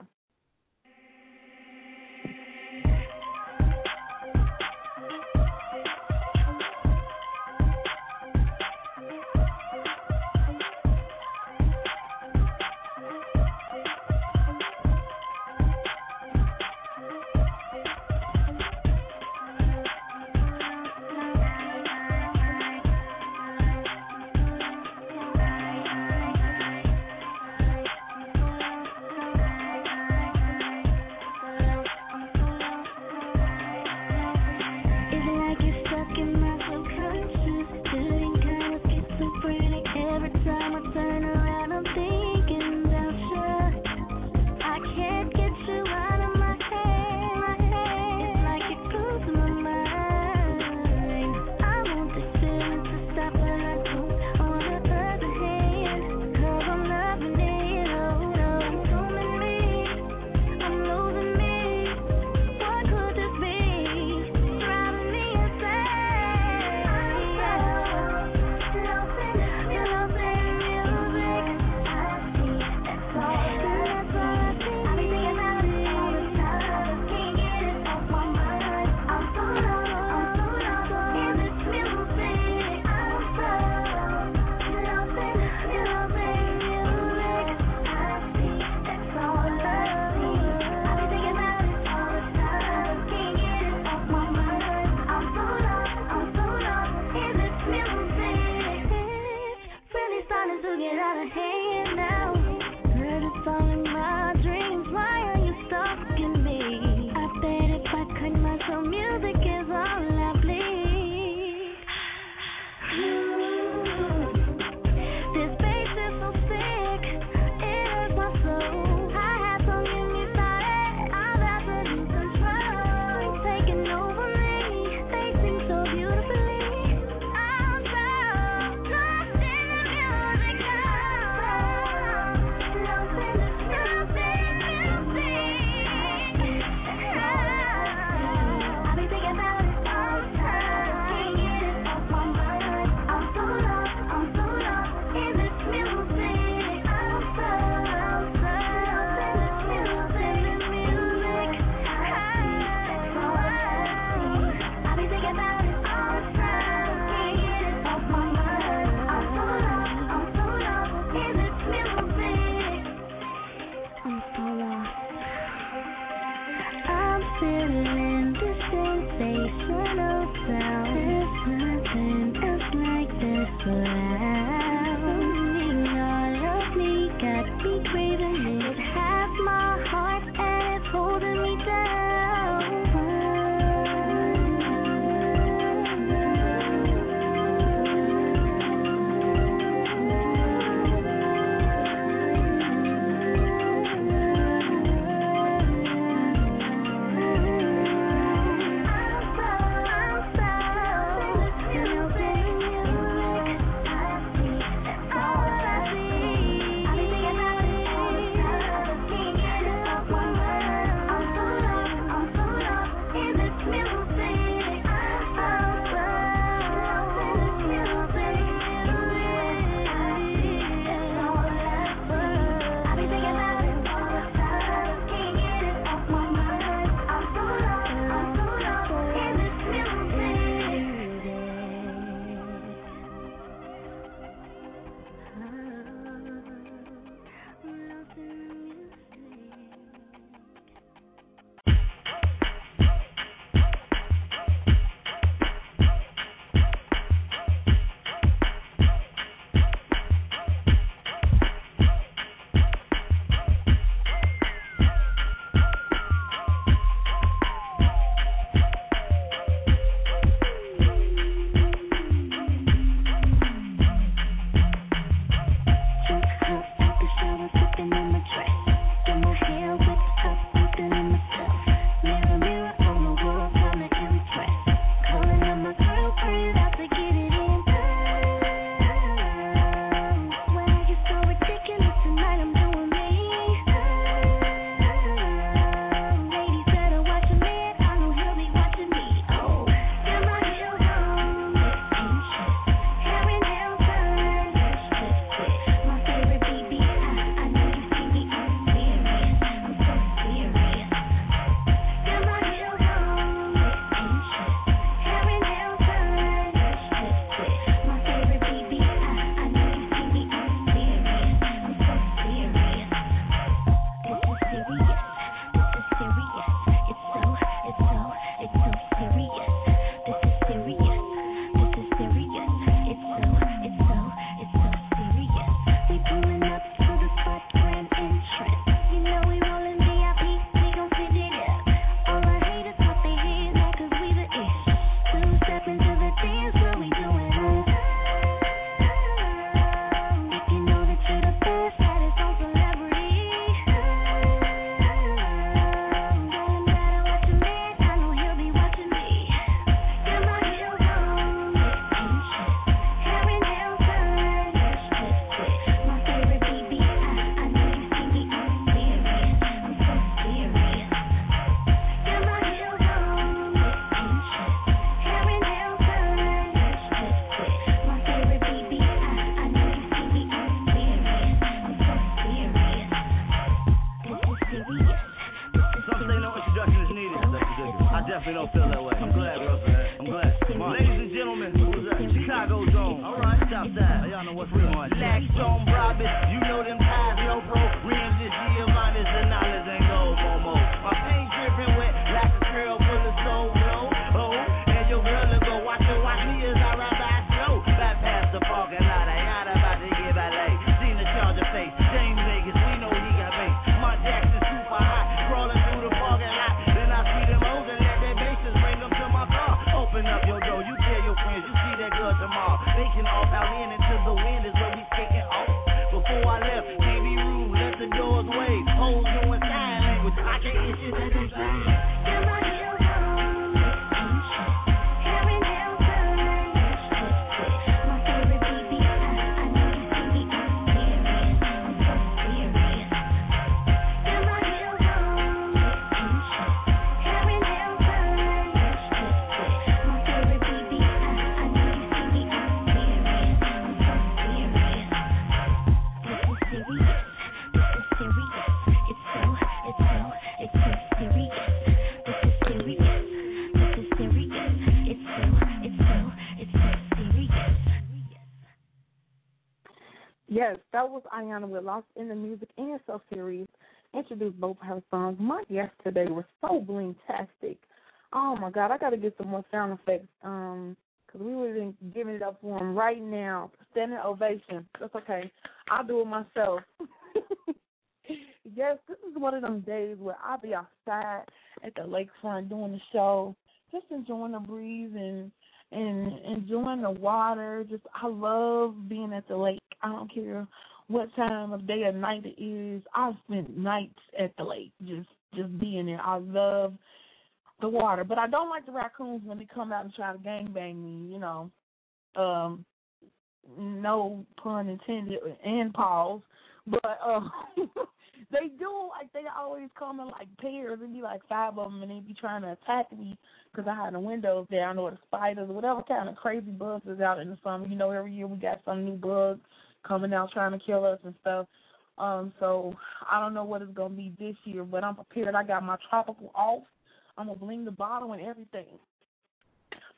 Speaker 4: Was Ayona with Lost in the Music and So Serious. Introduced both her songs. My today were so bling-tastic. Oh my God, I got to get some more sound effects. Um, cause we would have been giving it up for them right now. Standing ovation. That's okay. I'll do it myself. yes, this is one of them days where I'll be outside at the lakefront doing the show, just enjoying the breeze and and enjoying the water. Just I love being at the lake. I don't care what time of day or night it is. I spend nights at the lake, just just being there. I love the water, but I don't like the raccoons when they come out and try to gang bang me. You know, um, no pun intended and pause, but um, they do like they always come in like pairs and be like five of them and they'd be trying to attack me because I had the windows down or the spiders or whatever kind of crazy bugs is out in the summer. You know, every year we got some new bug coming out trying to kill us and stuff. Um, so I don't know what it's gonna be this year, but I'm prepared. I got my tropical off. I'm gonna bling the bottle and everything.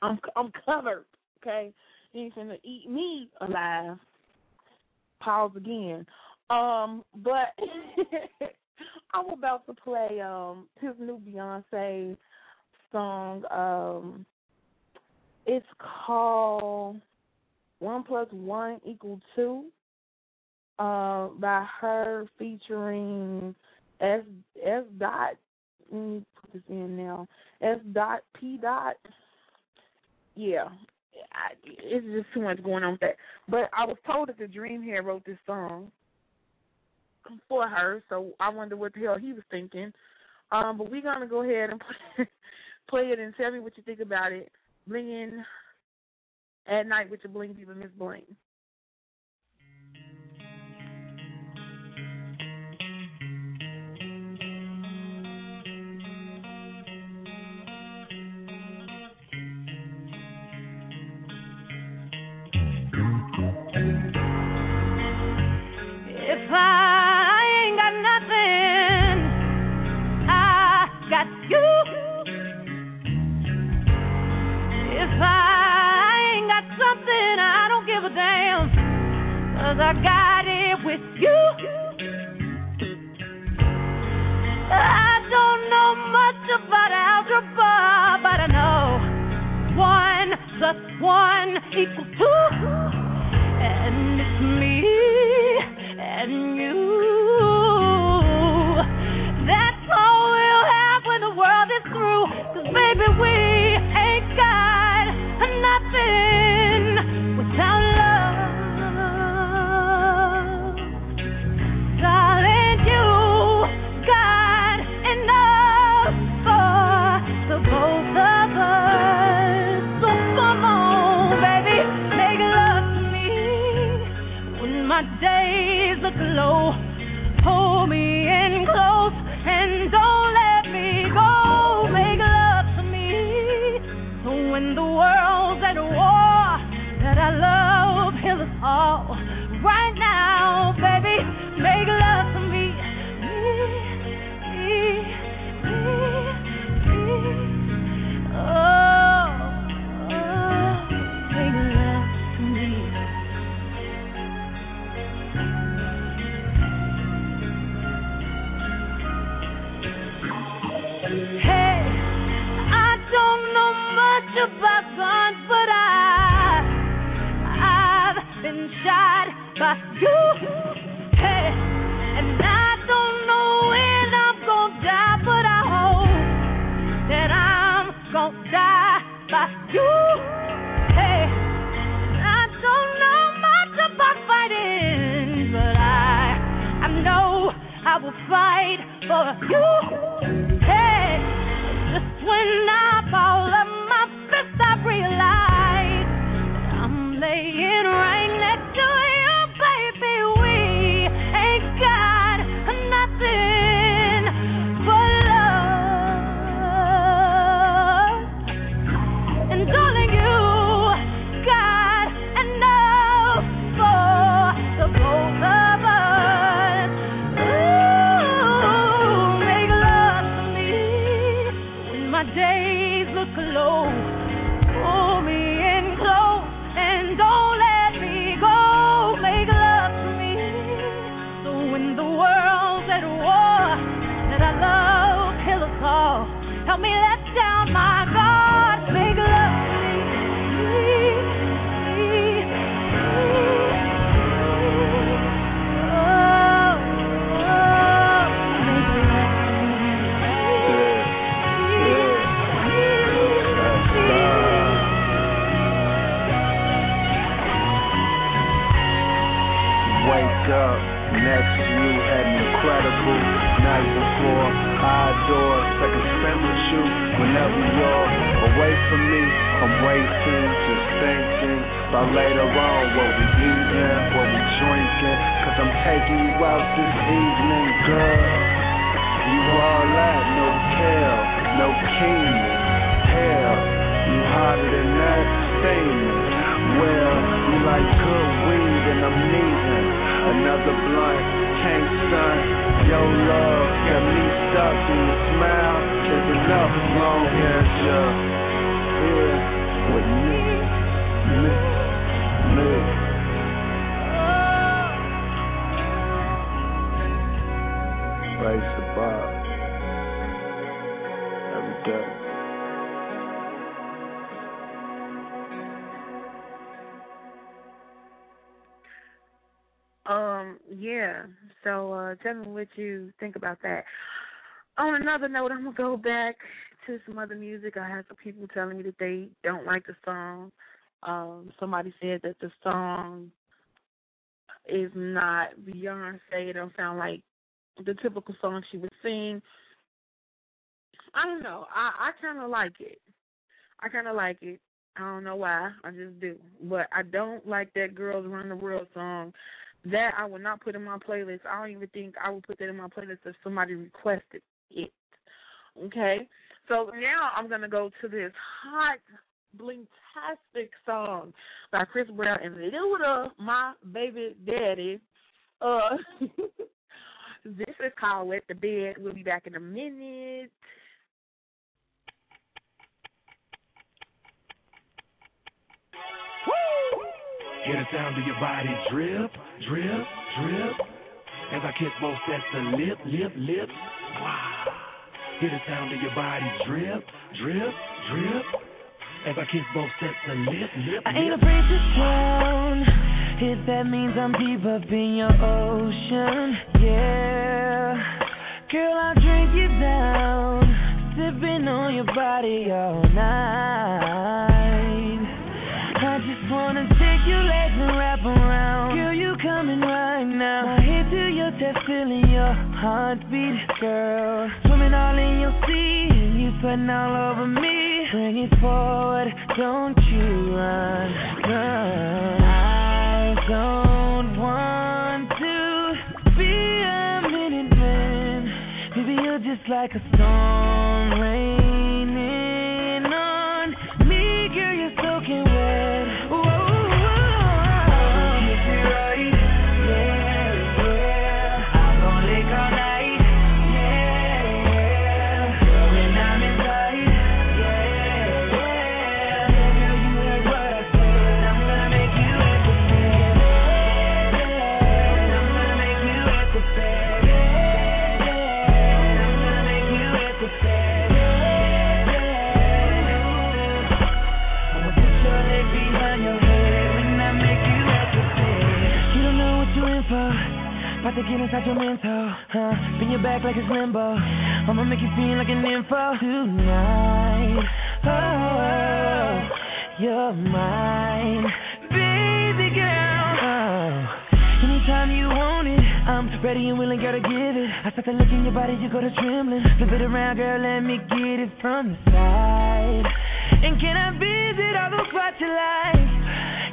Speaker 4: I'm I'm covered. Okay, you ain't finna eat me alive. Pause again. Um, but I'm about to play um his new Beyonce song. Um, it's called One Plus One Equal Two. Uh, by her featuring S S dot. Let me put this in now. S dot P dot. Yeah, I, it's just too much going on with that. But I was told that the Dreamhead wrote this song for her, so I wonder what the hell he was thinking. Um, but we're gonna go ahead and play, play it and tell me what you think about it. Blinging at night with your bling people, Miss Bling.
Speaker 3: Cause I got it with you. I don't know much about algebra, but I know one plus one equals two. And it's me and you. That's all we'll have when the world is through. Cause baby, we you
Speaker 4: think about that. On another note, I'm gonna go back to some other music. I had some people telling me that they don't like the song. Um, somebody said that the song is not Beyonce. It don't sound like the typical song she would sing. I don't know. I I kind of like it. I kind of like it. I don't know why. I just do. But I don't like that "Girls Run the World" song. That I would not put in my playlist. I don't even think I would put that in my playlist if somebody requested it. Okay? So now I'm going to go to this hot, blingtastic song by Chris Brown and Luda, my baby daddy. Uh, this is called Wet the Bed. We'll be back in a minute.
Speaker 8: Hear the sound of your body drip, drip, drip. As I kiss both sets of lip, lip, lip. Wow. Hear the sound of your body drip, drip, drip. As I kiss both sets of lip, lip,
Speaker 3: I ain't afraid to drown. If that means I'm deep up in your ocean, yeah. Girl, I'll drink you down. Sipping on your body all night. Just wanna take your legs and wrap around. Girl, you coming right now. My head to your chest, feeling your heartbeat, girl. Swimming all in your sea, and you sweating all over me. Bring it forward, don't you run, run. I don't want to be a minute man. Maybe you're just like a storm raining to get inside your mental. Huh? Spin your back like it's limbo. I'ma make you feel like an info tonight. Oh, oh, you're mine, baby girl. Oh, anytime you want it, I'm ready and willing, gotta give it. I start to look in your body, you go to trembling. Flip it around, girl, let me get it from the side. And can I visit all those spots you like?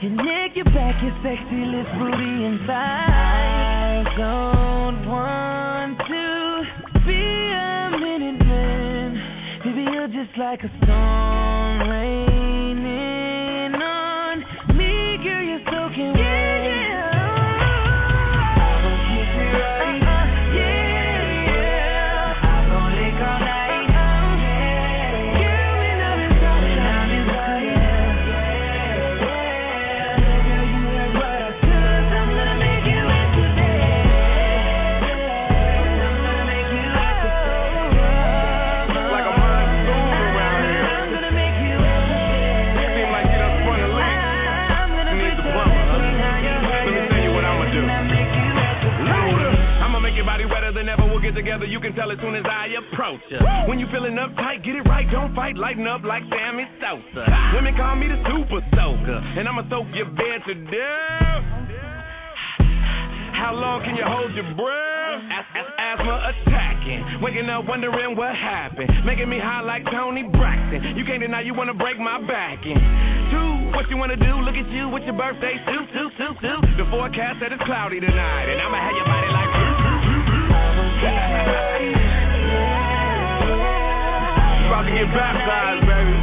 Speaker 3: Your neck, your back, your sexy lips, booty inside. I don't want to be a minute man. Baby, you're just like a storm raining
Speaker 9: as soon as I approach ya. When you feeling uptight, get it right. Don't fight. Lighten up like Sammy Sosa. Women call me the super soaker, and I'ma soak your bed to death. How long can you hold your breath? As- as- asthma attacking. Waking up wondering what happened. Making me high like Toni Braxton. You can't deny you wanna break my back in. Two, what you wanna do? Look at you with your birthday suit, suit, suit, suit. The forecast said it's cloudy tonight, and I'ma have your body like. about to get baptized, baby.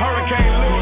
Speaker 9: Hurricane Luda.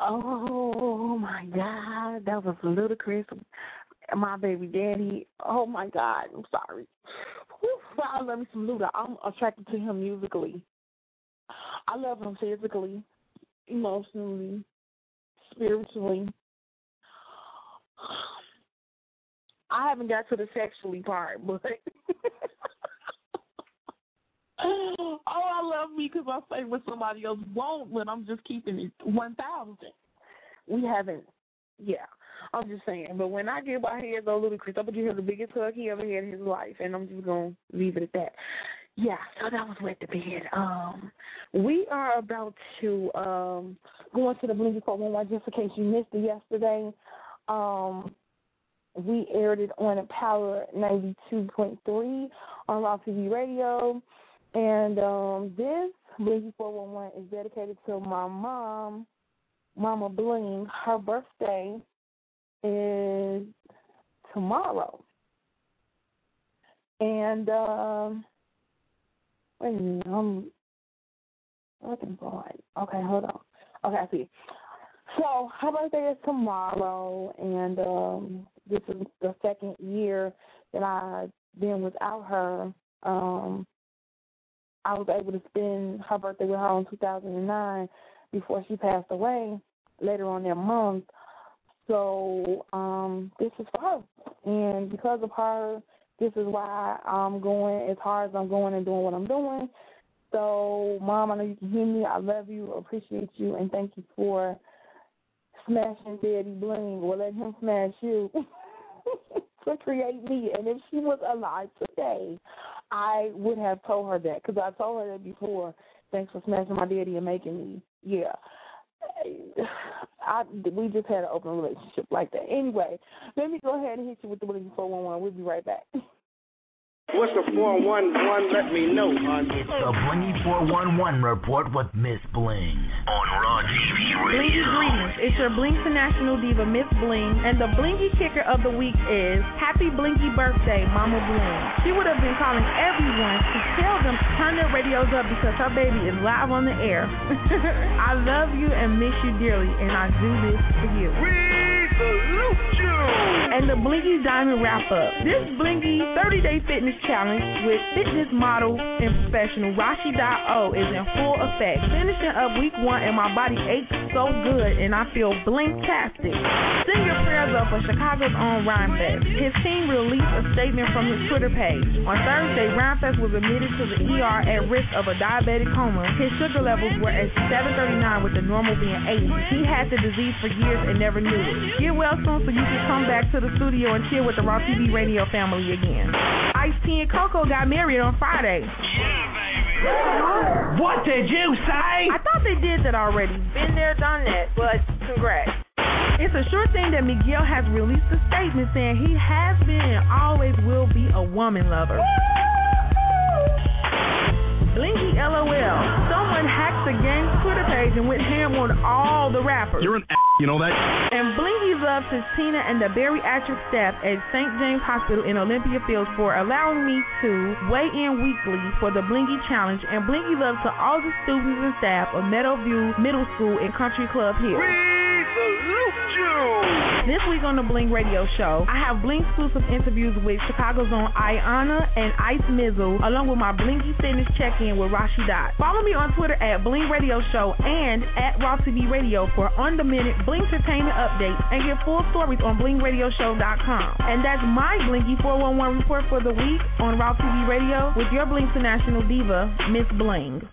Speaker 4: Oh my God, that was ludicrous. My baby daddy. Oh my God, I'm sorry. Whew, love me some Luda. I'm attracted to him musically. I love him physically, emotionally, spiritually. I haven't got to the sexually part, but oh, I love me because I say what somebody else won't, but I'm just keeping it one thousand. We haven't, yeah. I'm just saying, but when I get my hands on Ludacris, I'm gonna give him the biggest hug he ever had in his life, and I'm just gonna leave it at that. Yeah, so that was wet the bed. Um, we are about to um go into the Blue Report one just in case you missed it yesterday. Um, we aired it on Power 92.3 on Raw TV Radio. And um, this Blinky 411 is dedicated to my mom, Mama Bling. Her birthday is tomorrow. And um, wait a minute, I'm looking for it. Okay, hold on. Okay, I see. So her birthday is tomorrow, and um, this is the second year that I've been without her. Um, I was able to spend her birthday with her in 2009 before she passed away later on that month. So um, this is for her, and because of her, this is why I'm going as hard as I'm going and doing what I'm doing. So, Mom, I know you can hear me. I love you, appreciate you, and thank you for smashing Daddy Bling or letting him smash you to create me. And if she was alive today, I would have told her that because I told her that before. Thanks for smashing my daddy and making me. Yeah. I, we just had an open relationship like that. Anyway, let me go ahead and hit you with the Bling 411. We'll be right back.
Speaker 10: What's the 411? Let me know, hon.
Speaker 2: It's the Blingy 411 report with Miss Bling on Raw TV
Speaker 11: Blingy
Speaker 2: Radio.
Speaker 11: greetings. It's your Bling National Diva, Miss Bling, and the Blingy kicker of the week is Happy Blinky Birthday, Mama Bling. She would have been calling everyone to tell them to turn their radios up because her baby is live on the air. I love you and miss you dearly, and I do this for you.
Speaker 10: We salute you.
Speaker 11: And the Blinky Diamond wrap up. This Blinky 30 Day Fitness Challenge with fitness model and professional Rashi O is in full effect. Finishing up week one, and my body aches so good, and I feel blingtastic. Send your prayers up for Chicago's own Rhymefest. His team released a statement from his Twitter page. On Thursday, Rhymefest was admitted to the ER at risk of a diabetic coma. His sugar levels were at 739, with the normal being 80. He had the disease for years and never knew it. Get well soon so you can come back to the studio and chill with the Raw TV radio family again. Ice T and Coco got married on Friday.
Speaker 12: What did you say?
Speaker 11: I thought they did that already. Been there, done that, but congrats. It's a sure thing that Miguel has released a statement saying he has been and always will be a woman lover. Blinky LOL. Someone hacked the gang's Twitter page and went ham on all the rappers.
Speaker 13: You're an a- you know that?
Speaker 11: And Blinky loves his Tina and the bariatric staff at St. James Hospital in Olympia Fields for allowing me to weigh in weekly for the Blinky Challenge. And Blinky loves to all the students and staff of Meadowview Middle School and Country Club Hill. This week on the Bling Radio Show, I have Bling exclusive interviews with Chicago's own Ayona and Ice Mizzle, along with my Blinky Fitness check-in with Rashi Dot. Follow me on Twitter at Bling Radio Show and at Raw TV Radio for on-the-minute Bling entertainment updates and get full stories on BlingRadioshow.com. And that's my Blinky 411 report for the week on Raw TV Radio with your Bling International Diva, Miss Bling.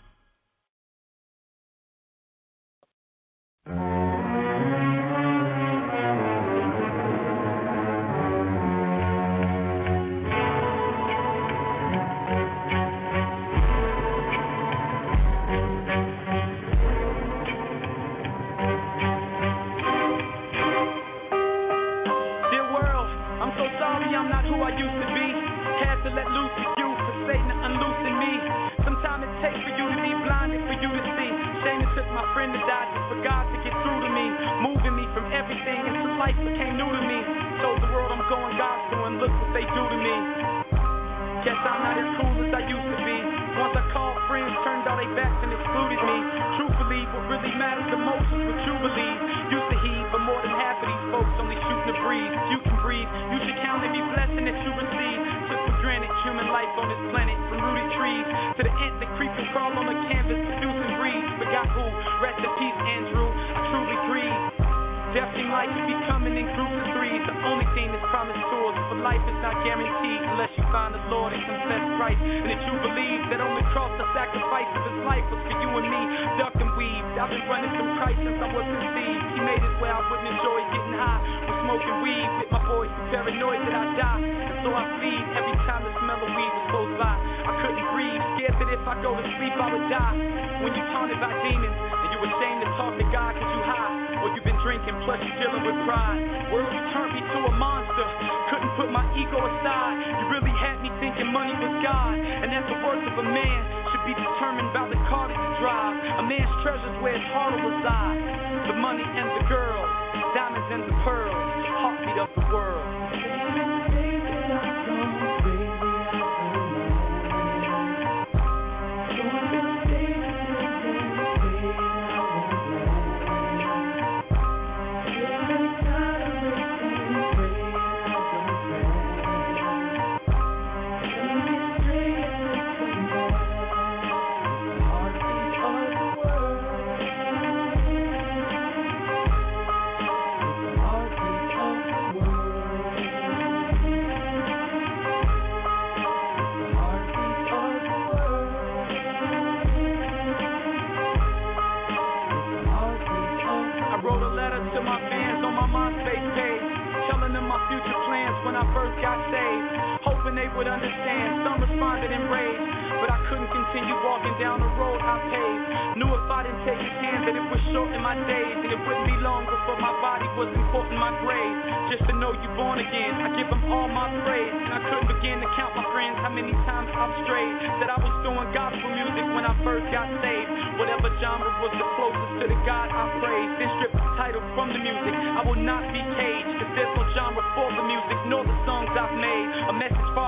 Speaker 12: Would understand. Some responded in rage. but I couldn't continue walking down the road I paved. Knew if I didn't take his hand that it would shorten my days, and it wouldn't be long before my body was important my grave. Just to know you born again, I give him all my praise, and I couldn't begin to count my friends how many times I've strayed. That I was doing gospel music when I first got saved. Whatever genre was the closest to the God I praise. Then strip title from the music. I will not be caged, cause there's no genre for the music, nor the songs I've made.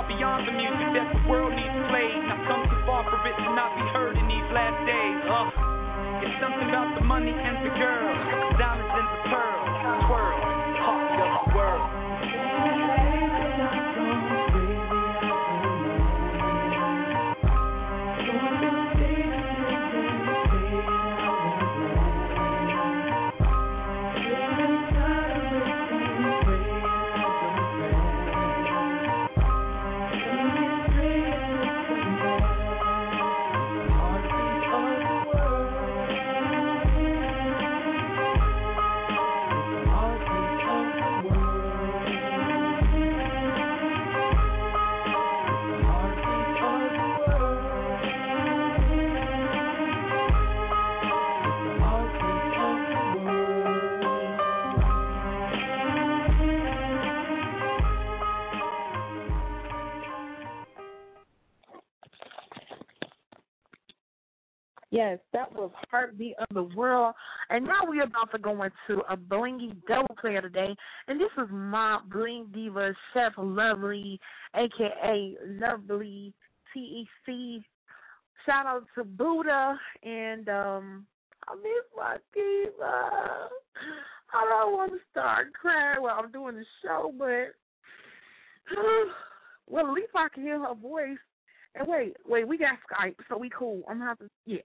Speaker 12: Beyond the music that the world needs played. I've come too far for it to not be heard in these last days. Uh, it's something about the money and the girl, diamonds and the pearls,
Speaker 4: Yes, that was Heartbeat of the World. And now we're about to go into a blingy double player today. And this is my bling diva, Chef Lovely, aka Lovely TEC. Shout out to Buddha and um I miss my diva. I don't want to start crying while I'm doing the show, but well at least I can hear her voice. And wait, wait, we got Skype, so we cool. I'm gonna have to, yeah,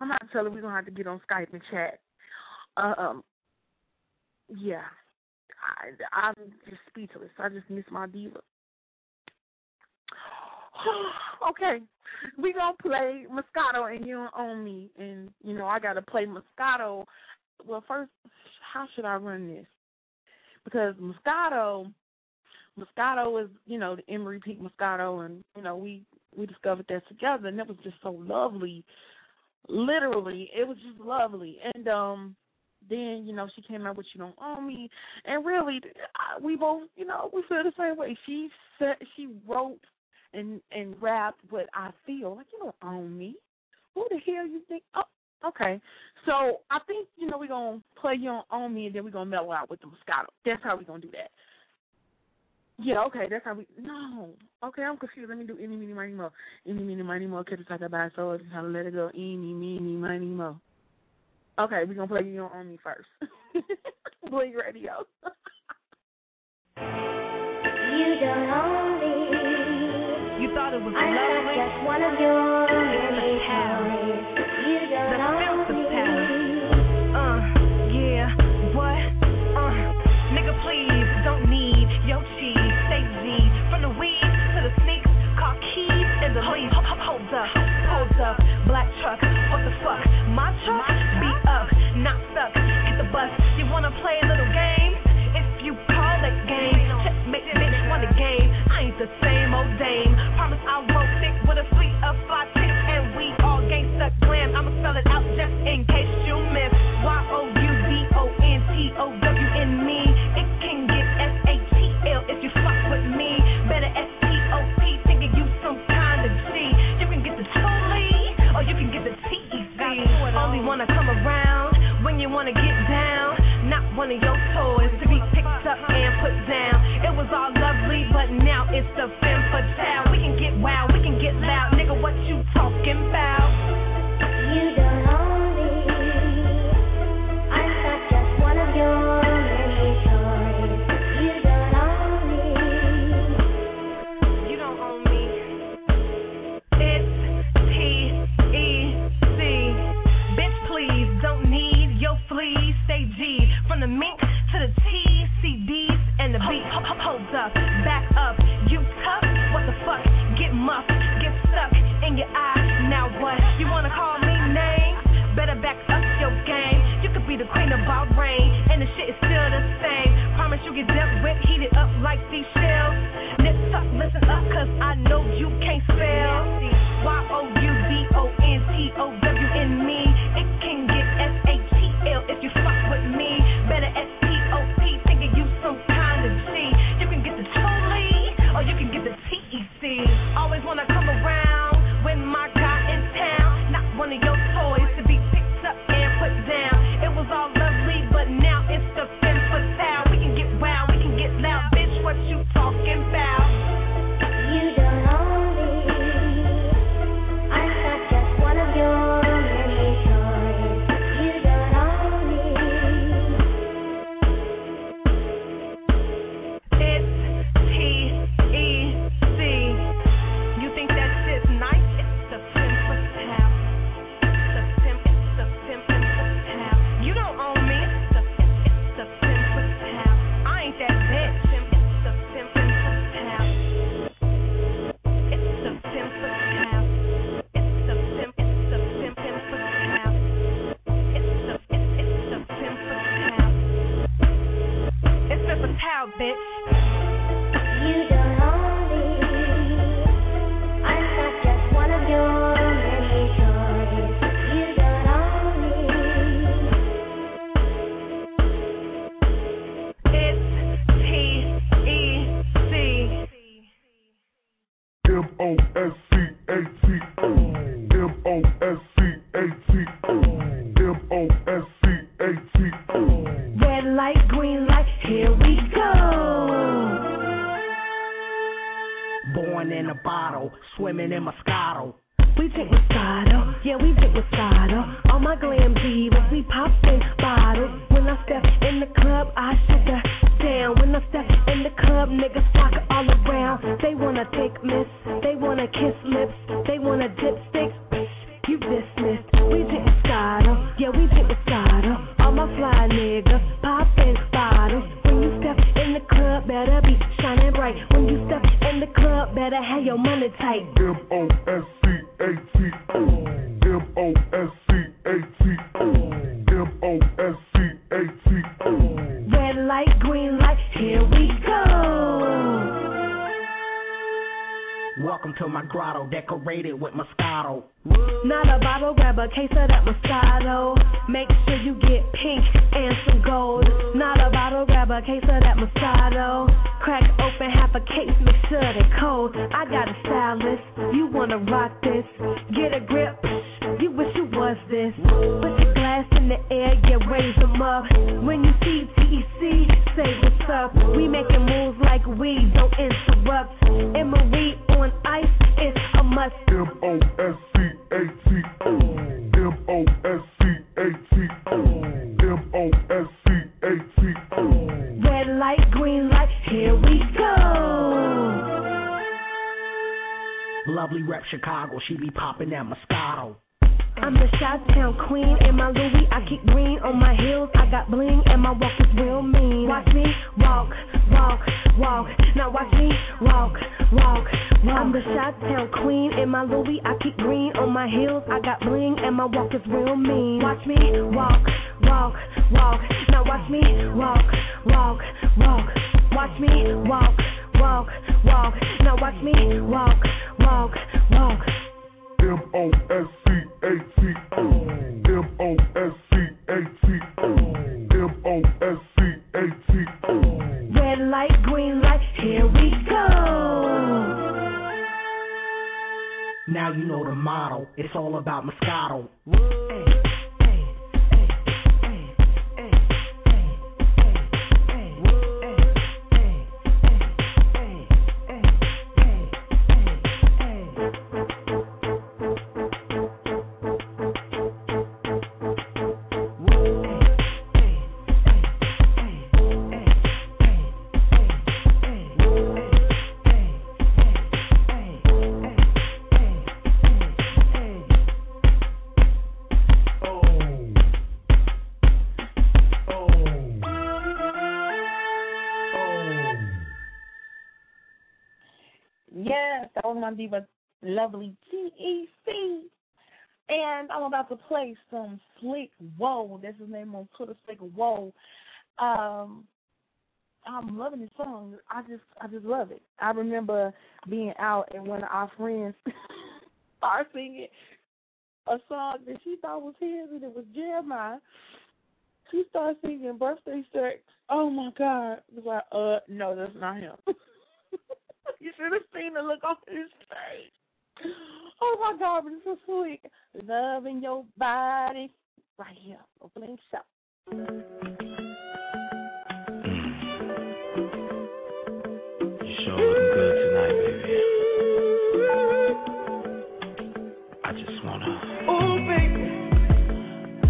Speaker 4: I'm gonna have to tell her we're gonna have to get on Skype and chat. Um, yeah, I, I'm just speechless. I just miss my diva. okay, we gonna play Moscato, and you don't own me, and you know I gotta play Moscato. Well, first, how should I run this? Because Moscato, Moscato is you know the Emery Peak Moscato, and you know we we discovered that together, and it was just so lovely. Literally, it was just lovely. And um then you know she came out with "You Don't Own Me," and really, we both you know we feel the same way. She said she wrote and and rapped what I feel like. You don't own me. Who the hell you think? Oh, okay. So I think you know we're gonna play "You Don't Own Me," and then we're gonna mellow out with the Moscato. That's how we're gonna do that. Yeah, okay, that's how we. No, okay, I'm confused. Let me do any, mini, miny, mo. Any, mini, miny, mo. Catch a talk about so just how to let it go. Any, mini, miny, mo. Okay, we're gonna play you on me first. Bling Radio.
Speaker 14: You don't own me.
Speaker 15: You thought it was
Speaker 14: I'm not just one of your
Speaker 15: it's the the shit is still the same. Promise you get dealt with, heated up like these shells. Nip tuck, listen up, cause I know you can't
Speaker 16: your money tight.
Speaker 17: M O S
Speaker 4: Um, I'm loving this song. I just I just love it. I remember being out and one of our friends started singing a song that she thought was his and it was Jeremih. She started singing birthday sex. Oh my God. It was like, uh no, that's not him. you should have seen the look on his face. Oh my God, but it's so sweet. Loving your body. Right here. Opening shop.
Speaker 18: all looking good tonight, baby. I just wanna.
Speaker 4: Oh, baby.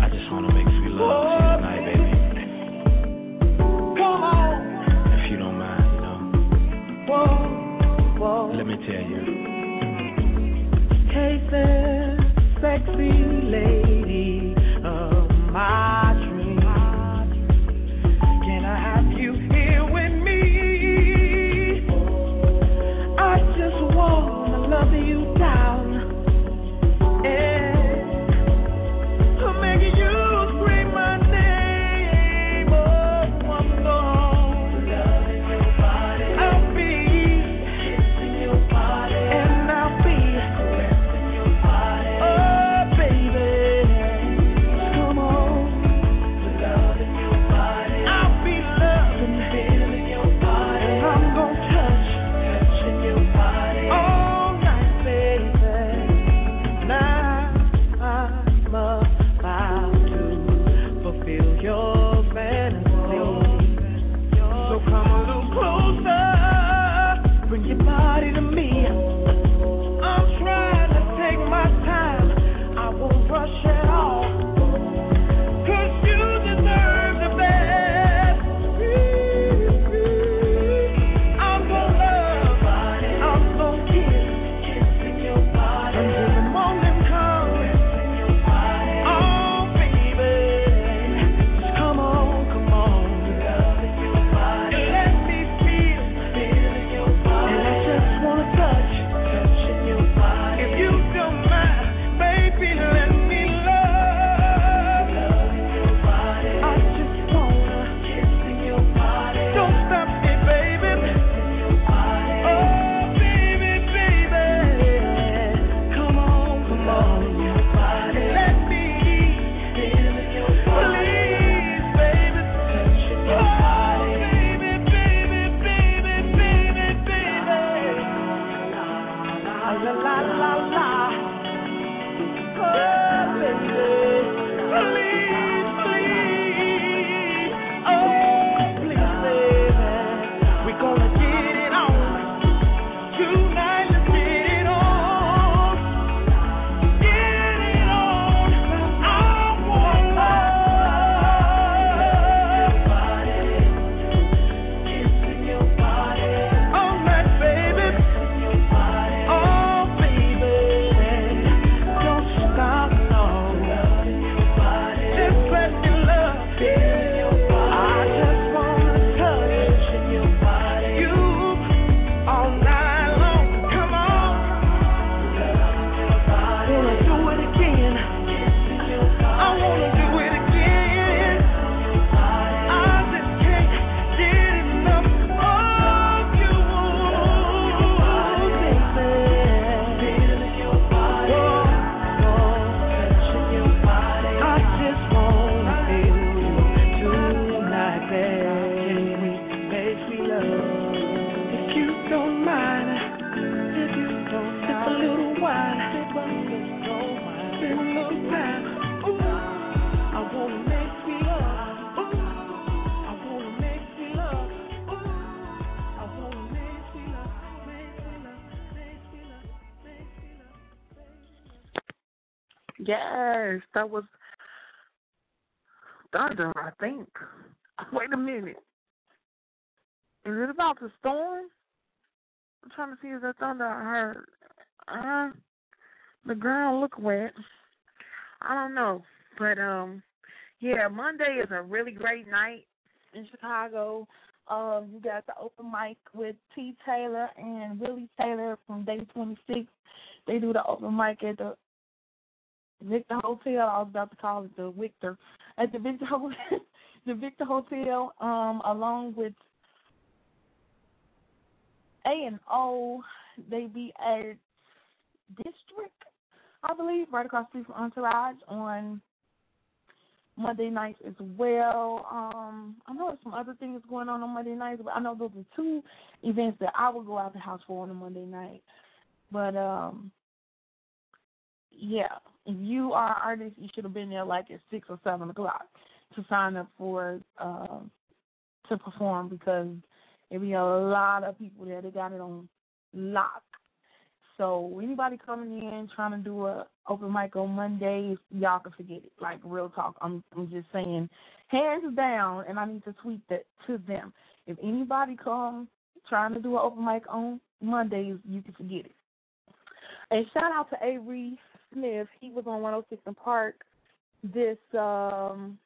Speaker 18: I just wanna make sweet love to you tonight, baby.
Speaker 4: Come on.
Speaker 18: If you don't mind, you know.
Speaker 4: Whoa, whoa.
Speaker 18: Let me tell you.
Speaker 3: Hey there, sexy lady of mine.
Speaker 4: Yes, that was thunder. I think. Wait a minute. Is it about the storm? I'm trying to see if that thunder I heard. Uh, the ground look wet. I don't know, but um, yeah, Monday is a really great night in Chicago. Um, you got the open mic with T. Taylor and Willie Taylor from Day 26. They do the open mic at the Victor Hotel. I was about to call it the Victor at the Victor the Victor Hotel, um, along with A and O. They be at District, I believe, right across the street from Entourage on Monday nights as well. Um, I know there's some other things going on on Monday nights, but I know those are two events that I would go out the house for on a Monday night. But um, yeah, you are an artist, you should have been there like at six or seven o'clock to sign up for uh, to perform because there be a lot of people there. They got it on lock. So anybody coming in trying to do a open mic on Mondays, y'all can forget it. Like real talk. I'm I'm just saying, hands down, and I need to tweet that to them. If anybody comes trying to do an open mic on Mondays, you can forget it. And shout out to Avery Smith. He was on 106 and Park this um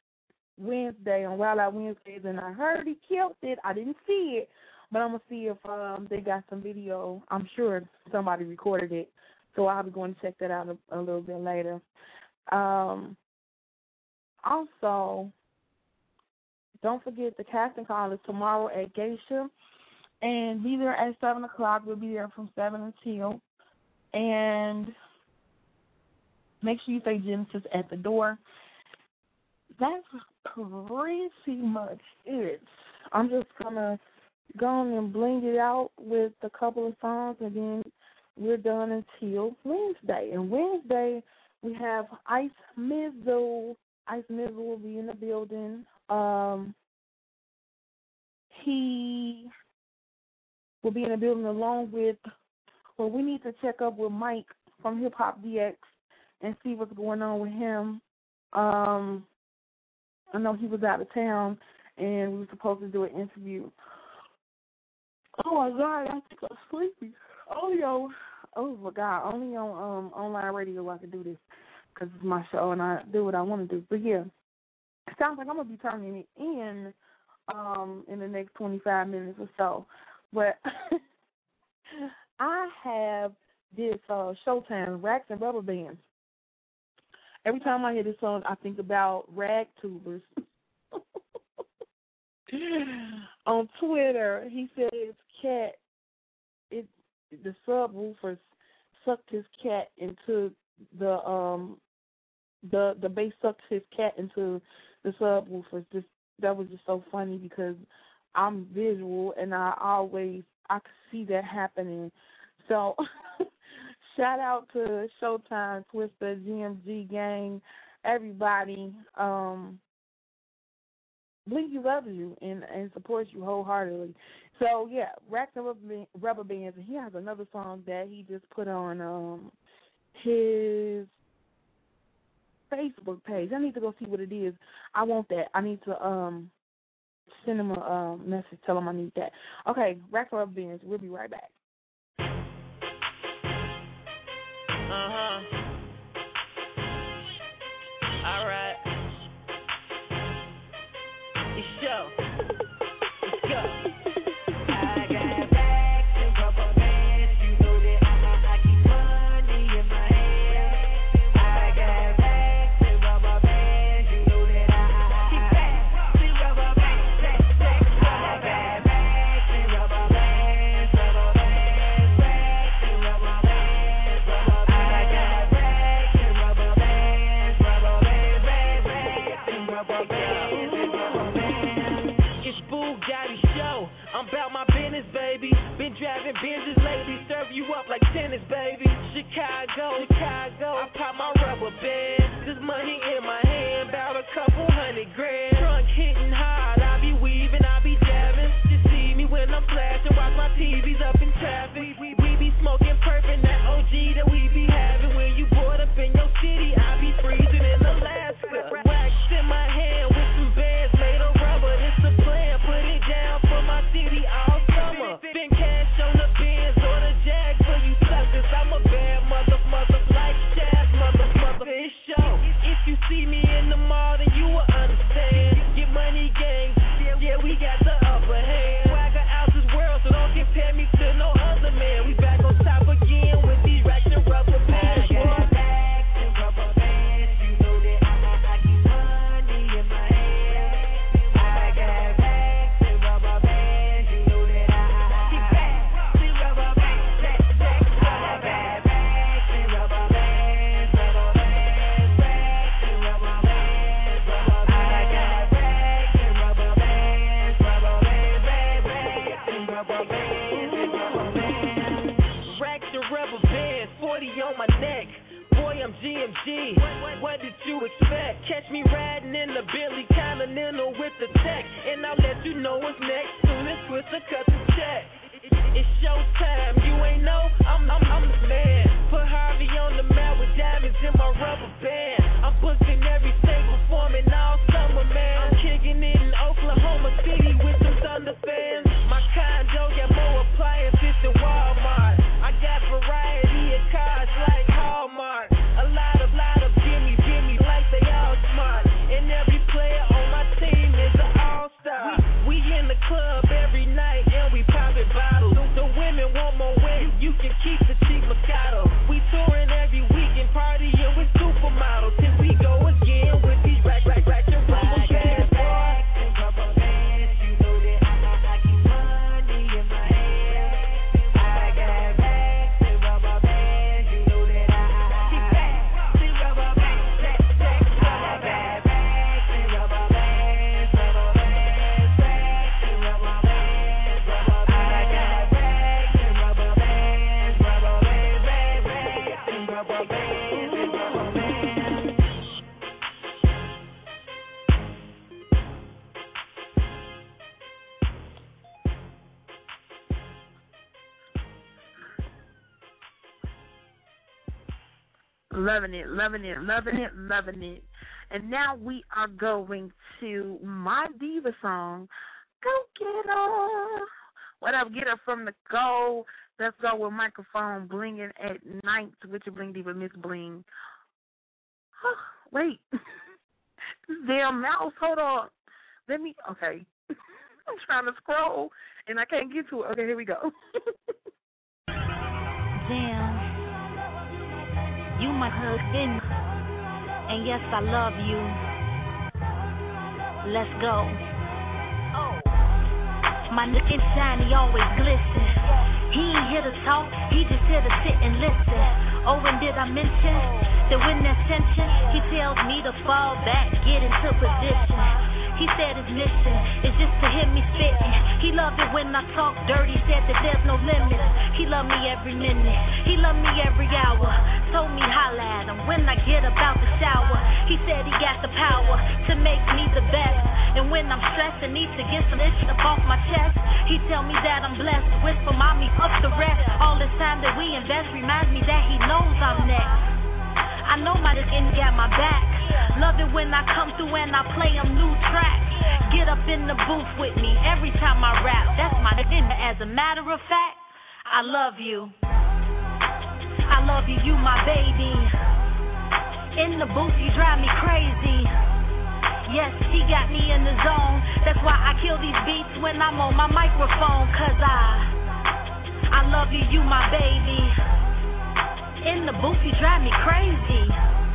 Speaker 4: Wednesday on Wild Out Wednesdays, and I heard he killed it. I didn't see it, but I'm gonna see if um they got some video. I'm sure somebody recorded it, so I'll be going to check that out a, a little bit later. Um, also, don't forget the casting call is tomorrow at Geisha, and be there at seven o'clock. We'll be there from seven until, and make sure you say Genesis at the door. That's pretty much it. I'm just gonna go on and bling it out with a couple of songs, and then we're done until Wednesday. And Wednesday we have Ice Mizzle. Ice Mizzle will be in the building. Um, he will be in the building along with. Well, we need to check up with Mike from Hip Hop DX and see what's going on with him. Um, I know he was out of town and we were supposed to do an interview. Oh my god, I think I'm sleepy. Only on oh my god, only on um online radio I can do this because it's my show and I do what I want to do. But yeah, it sounds like I'm gonna be turning it in um in the next 25 minutes or so. But I have this uh Showtime Racks and Rubber Bands. Every time I hear this song, I think about rag tubers. On Twitter, he said his cat, it the subwoofer sucked his cat into the um the the bass sucked his cat into the subwoofers. Just that was just so funny because I'm visual and I always I could see that happening. So shout out to Showtime, Twister, GMG gang, everybody. Um Blinky loves you and and supports you wholeheartedly. So yeah, Racks and Rubber, Rubber Bands, and he has another song that he just put on um his Facebook page. I need to go see what it is. I want that. I need to um send him a um, message, tell him I need that. Okay, Racks and Rubber Bands. We'll be right back.
Speaker 3: I'm about my business, baby. Been driving Benzes lately. Serve you up like tennis, baby. Chicago, Chicago. I pop my rubber band. This money in my hand, about a couple hundred grand. Trunk hitting hard. I be weaving, I be jabbing. You see me when I'm flashing. Watch my TVs up in traffic. We, we be smoking perfect. That OG that we be having. What did you expect? Catch me riding in the Billy Continental with the tech. And I'll let you know what's next. Soon as Twister cut the check. It's showtime, you ain't know? I'm, I'm, I'm the man. Put Harvey on the map with diamonds in my rubber band. I'm booked in every state, performing all
Speaker 4: Loving it, loving it, loving it, loving it. And now we are going to my diva song, Go Get Her. What up, get her from the go. Let's go with microphone blinging at night with your bling diva, Miss Bling. Oh, Wait. damn mouse, hold on. Let me, okay. I'm trying to scroll and I can't get to it. Okay, here we go.
Speaker 5: Damn. You my husband. And yes, I love you. Let's go. My nigga shiny always glisten. He ain't here to talk, he just here to sit and listen. Oh, and did I mention that when there's tension, he tells me to fall back, get into position. He said his mission is just to hear me spitting. He loved it when I talk dirty, said that there's no limits. He loved me every minute, he loved me every hour. Told me holla at him when I get about the shower. He said he got the power to make me the best. And when I'm stressed and need to get some itch up off my chest, he tell me that I'm blessed. Whisper mommy up the rest. All this time that we invest reminds me that he knows I'm next. I know my nigga got my back. Love it when I come through and I play them new tracks. Get up in the booth with me every time I rap. That's my nigga. As a matter of fact, I love you. I love you, you my baby. In the booth, you drive me crazy. Yes, he got me in the zone. That's why I kill these beats when I'm on my microphone. Cause I, I love you, you my baby. In the booth, you drive me crazy.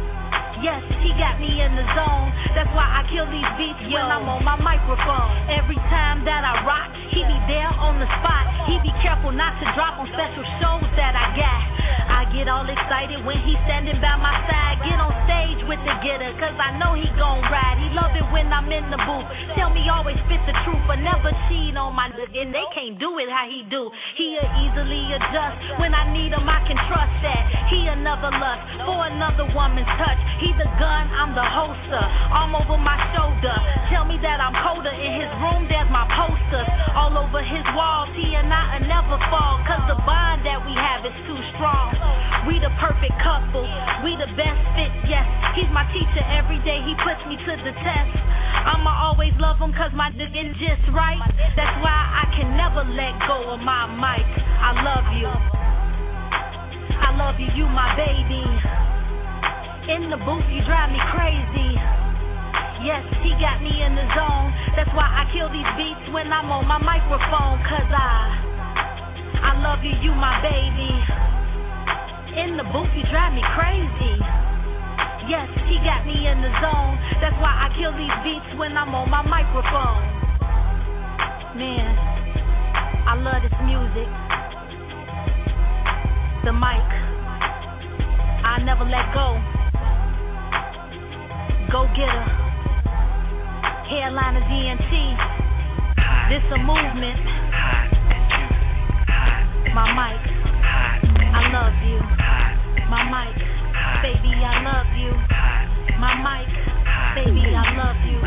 Speaker 5: Yes, he got me in the zone. That's why I kill these beats Yo. when I'm on my microphone. Every time that I rock, he be there on the spot. He be careful not to drop on special shows that I got. I get all excited when he's standing by my side. Get on stage with the getter, cause I know he gon' ride. He love it when I'm in the booth. Tell me always spit the truth, but never cheat on my nigga. And they can't do it how he do. He'll easily adjust. When I need him, I can trust that. He another lust for another woman's touch. He the gun, I'm the holster. Arm over my shoulder. Tell me that I'm colder. In his room, there's my posters. All over his walls, he and I will never fall. Cause the bond that we have is too strong. We the perfect couple. We the best fit, yes. He's my teacher every day. He puts me to the test. I'ma always love him cause my nigga just right. That's why I can never let go of my mic. I love you. I love you, you my baby. In the booth, you drive me crazy. Yes, he got me in the zone. That's why I kill these beats when I'm on my microphone. Cause I, I love you, you my baby. In the booth, you drive me crazy. Yes, he got me in the zone. That's why I kill these beats when I'm on my microphone. Man, I love this music. The mic, I never let go. Go getter. Headliners ENT. This a movement. My mic, I love you. My mic, baby, I love you. My mic, baby, I love you.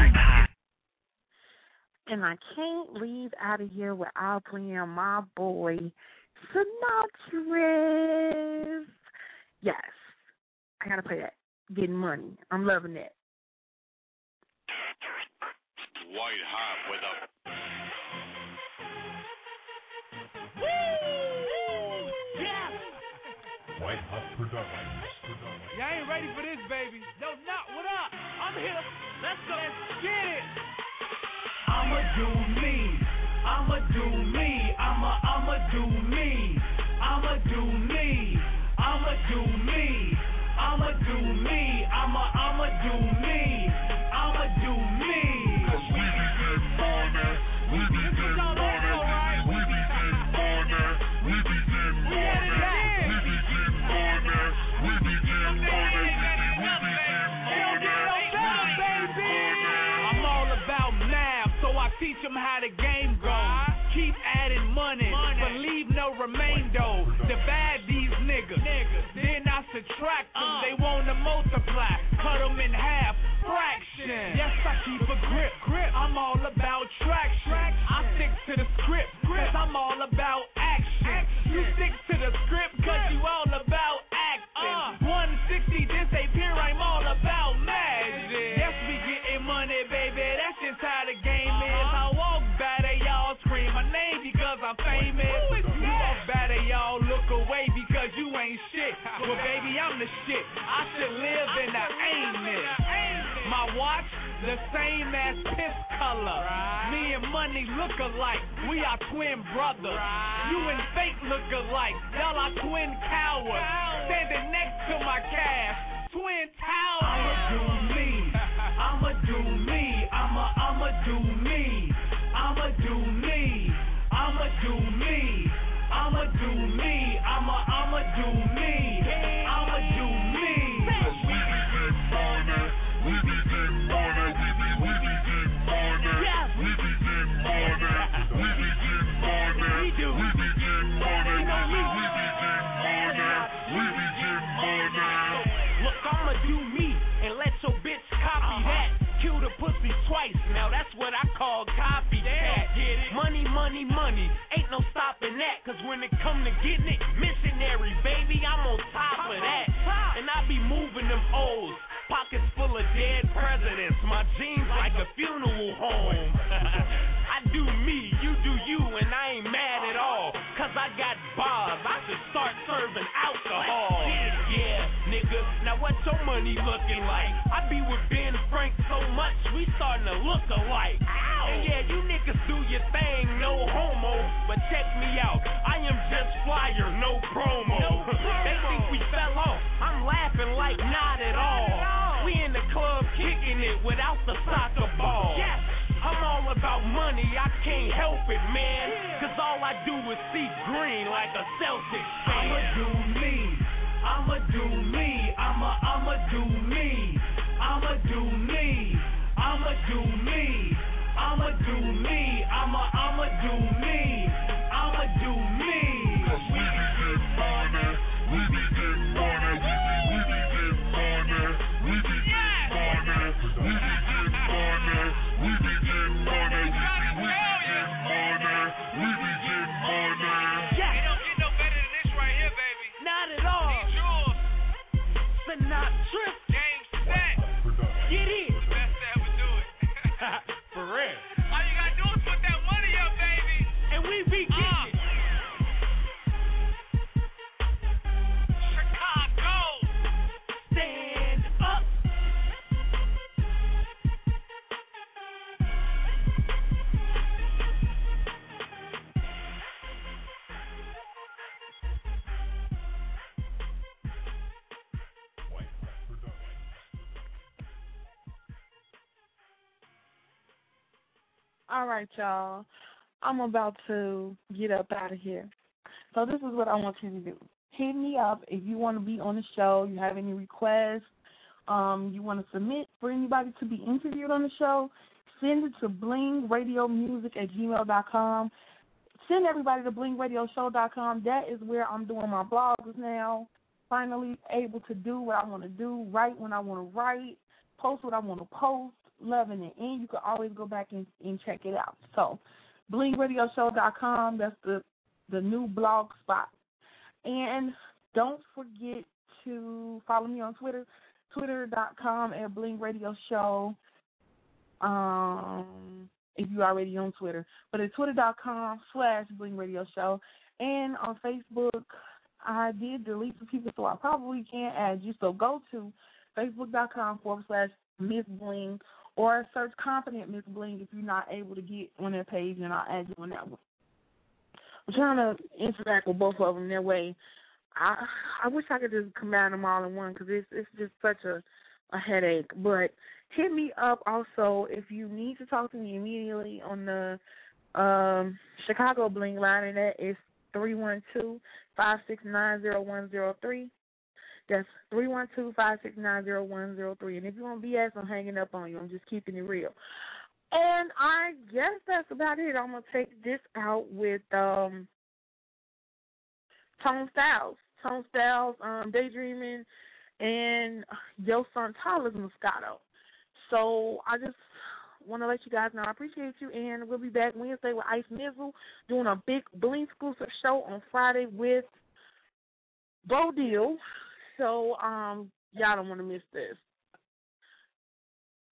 Speaker 4: And I can't leave out of here without playing my boy Sinatra. Yes, I gotta play that. Getting money. I'm loving that.
Speaker 19: White hot with a Woo! Yeah!
Speaker 20: White Hot Productions.
Speaker 9: Y'all ain't ready for this, baby. No, not. What up? I'm here. Let's go. Let's get it.
Speaker 21: I'ma do me. I'ma do me. I'ma I'ma do me. I'ma do me. I'ma do me. I'ma do me. I'ma I'ma do me.
Speaker 9: Teach them how the game goes. Keep adding money, but leave no remaindo. Divide these niggas, then I subtract them. Uh. They wanna multiply, cut them in half, fraction. Yes, I keep a grip, grip. I'm all about traction. I stick to the script, cause I'm all about should live in the ain't My watch, the same as piss color. Me and money look alike. We are twin brothers. You and fake look alike. Y'all are twin cowards. Standing next to my cash. Twin towers.
Speaker 21: I'ma do me.
Speaker 9: Kill twice, now that's what I call copycat. Money, money, money, ain't no stopping that. Cause when it come to getting it, missionary, baby, I'm on top of that. And I be moving them O's, pockets full of dead presidents. My jeans like a funeral home. I do me, you do you, and I ain't mad at all. Cause I got bars, I should start serving alcohol. Yeah, nigga, now what your money looking like? I be with Ben Frank so much, we starting to look alike. And yeah, you niggas do your thing, no homo. But check me out, I am just flyer, no promo. they think we fell off, I'm laughing like not at all. We in the club kicking it without the soccer ball. Yes. I'm all about money, I can't help it, man. Cause all I do is see green like a Celtics fan.
Speaker 21: I'ma do me. I'ma do me. I'ma I'ma do me. I'ma do me. I'ma do me. I'ma do me. I'ma I'ma do me. I'ma do me.
Speaker 9: All
Speaker 4: right, y'all. I'm about to get up out of here. So this is what I want you to do. Hit me up if you want to be on the show. You have any requests? Um, you want to submit for anybody to be interviewed on the show? Send it to blingradiomusic at gmail.com. Send everybody to blingradioshow.com. That is where I'm doing my blogs now. Finally able to do what I want to do, write when I want to write, post what I want to post, loving it. And you can always go back and, and check it out. So, blingradioshow.com, that's the, the new blog spot. And don't forget to follow me on Twitter, twitter.com at bling blingradioshow. Um, if you're already on Twitter, but at twitter.com slash bling radio show. And on Facebook, I did delete some people, so I probably can't add you. So go to facebook.com forward slash Miss Bling or search Confident Miss Bling if you're not able to get on that page, and I'll add you on that one. I'm trying to interact with both of them that way. I I wish I could just combine them all in one because it's it's just such a a headache. But hit me up also if you need to talk to me immediately on the um Chicago Bling line, and that is three one two five six nine zero one zero three. That's three one two five six nine zero one zero three. And if you want BS, I'm hanging up on you. I'm just keeping it real. And I guess that's about it. I'm gonna take this out with um Tone Styles. Tone Styles, um, Daydreaming and Yo Son Tyler's Moscato. So I just want to let you guys know I appreciate you, and we'll be back Wednesday with Ice Mizzle doing a big Bling exclusive show on Friday with Bo Deal. So um, y'all don't want to miss this.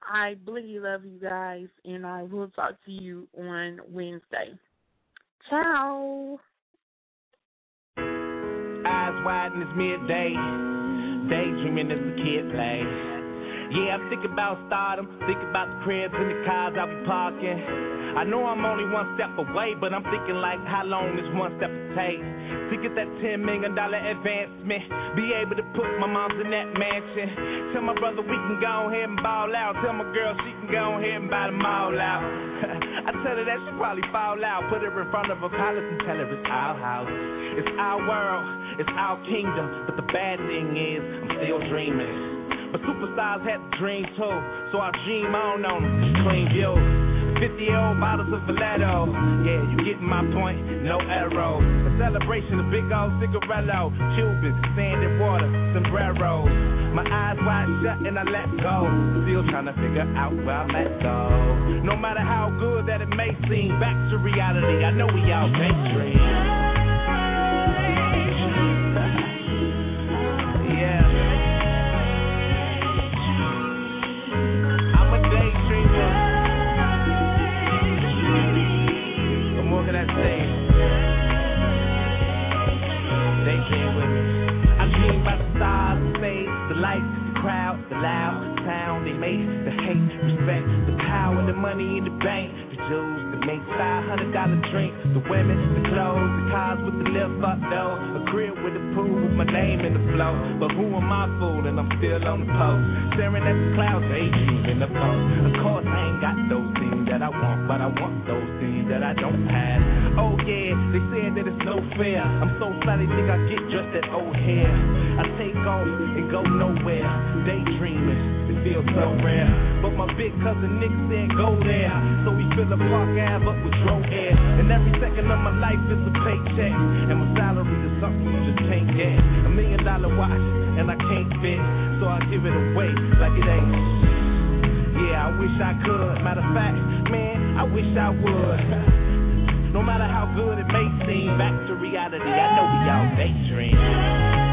Speaker 4: I blingy love you guys, and I will talk to you on Wednesday. Ciao.
Speaker 9: Eyes it's midday. Daydreaming as the kid play. Yeah, I'm thinking about stardom, thinking about the cribs and the cars I'll be parking. I know I'm only one step away, but I'm thinking like how long this one step will take to get that ten million dollar advancement. Be able to put my mom's in that mansion. Tell my brother we can go ahead and ball out. Tell my girl she can go ahead and buy them all out. I tell her that she probably fall out. Put her in front of a palace and tell her it's our house. It's our world, it's our kingdom. But the bad thing is, I'm still dreaming. But superstars had to dream too, so I dream on on them. Clean view. 50 old bottles of Valeto. Yeah, you get my point, no arrow. A celebration, a big old cigarello. Cubans, sand and water, sombreros. My eyes wide shut and I let go. Still trying to figure out where I'm at go. No matter how good that it may seem, back to reality. I know we all daydream. Yeah. Loud sound they make, the hate, respect, the power, the money in the bank, the jewels that make five hundred dollar drinks, the women, the clothes, the cars with the lift up though, a crib with a pool with my name in the flow. But who am I fooling? I'm still on the post, staring at the clouds, daydreaming the post. Of course I ain't got those things that I want, but I want those things that I don't have. Oh yeah, they said that it's no fair. I'm so fly they think I get just that old hair. I take off and go nowhere, daydreaming. It feels so rare. But my big cousin Nick said go there. So we fill a Park Ave up with drone air. And every second of my life is a paycheck. And my salary is something you just can't get. A million dollar watch and I can't fit. So I give it away like it ain't. Yeah, I wish I could. Matter of fact, man, I wish I would. No matter how good it may seem, back to reality. I know we all daydream.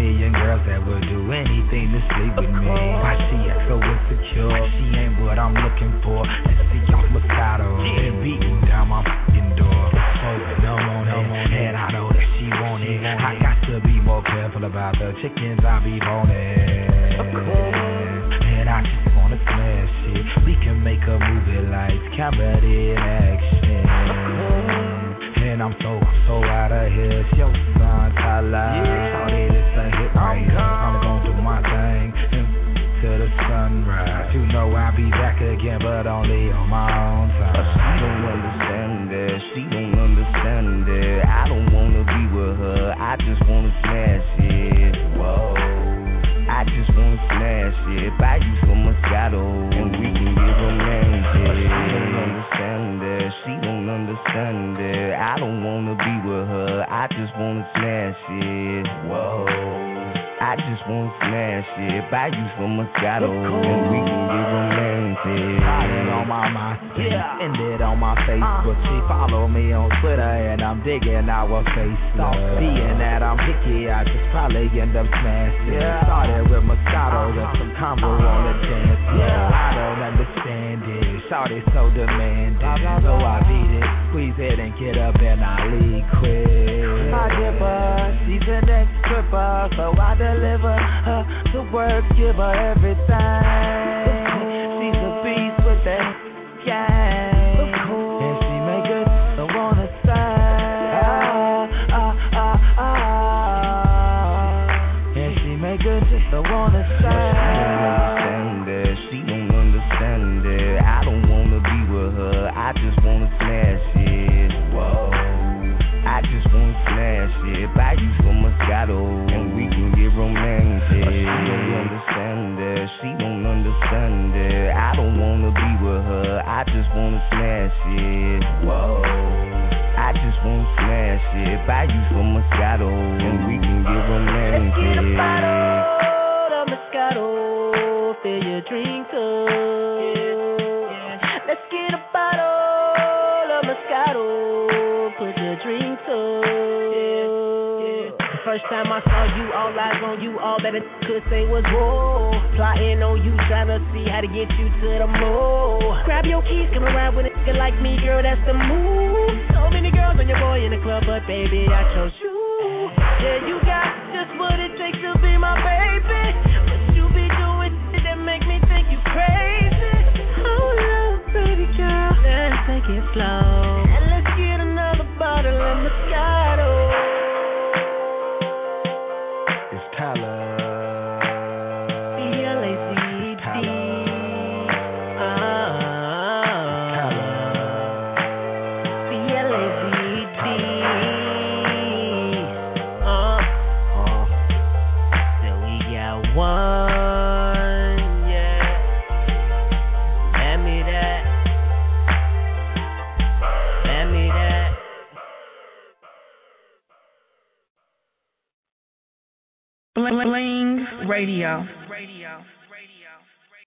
Speaker 22: Million girls that would do anything to sleep with me. Why she act so insecure? She ain't what I'm looking for. Let's see y'all Moscato. Been beating down my fucking door. Smoking no on it, and I know that she want it. I got to be more careful about the chickens I be boning. And I just wanna smash it. We can make a movie like camera in action. And I'm so, I'm so out of here. It's your son, Tyler. Shawty, here. I'm gonna do my thing till the sunrise. You know I'll be back again, but only on my own time.
Speaker 23: She don't understand that. She don't understand that. I don't wanna be with her. I just wanna smash it. Whoa. I just wanna smash it. Buy you some Moscato and we can get romantic. She don't understand that. She don't understand that. I don't wanna be with her. I just wanna smash it. Whoa. I just wanna smash it. Buy you some Moscato and we can get romantic.
Speaker 22: Started on my MySpace, ended on my face. But uh-huh. She follow me on Twitter and I'm digging our face off. Being that I'm picky, I just probably end up smashing. Started with Moscato and uh-huh. some combo on uh-huh. the dance floor. I don't understand it. Shorty so demanding, so I beat it, squeeze it and get up and I leave quick. Her, she's the next stripper, so I deliver her to work, give her everything.
Speaker 23: Don't understand that. I don't wanna be with her. I just wanna smash it. Whoa. I just wanna smash it. Buy you some Moscato and we can get romantic. Let's get a bottle
Speaker 3: of Moscato, fill your drink up. Let's get a bottle of Moscato, put your drinks up. The First time I on you, all that I could say was whoa. Plotting on you, trying to see how to get you to the mall. Grab your keys, come around with a nigga like me, girl, that's the move. So many girls on your boy in the club, but baby, I chose you. Yeah, you got just what it takes to be my baby. But you be doing shit that make me think you crazy. Hold up, baby girl, let's take it slow. And let's get another bottle of Moscato.
Speaker 22: It's
Speaker 11: Radio.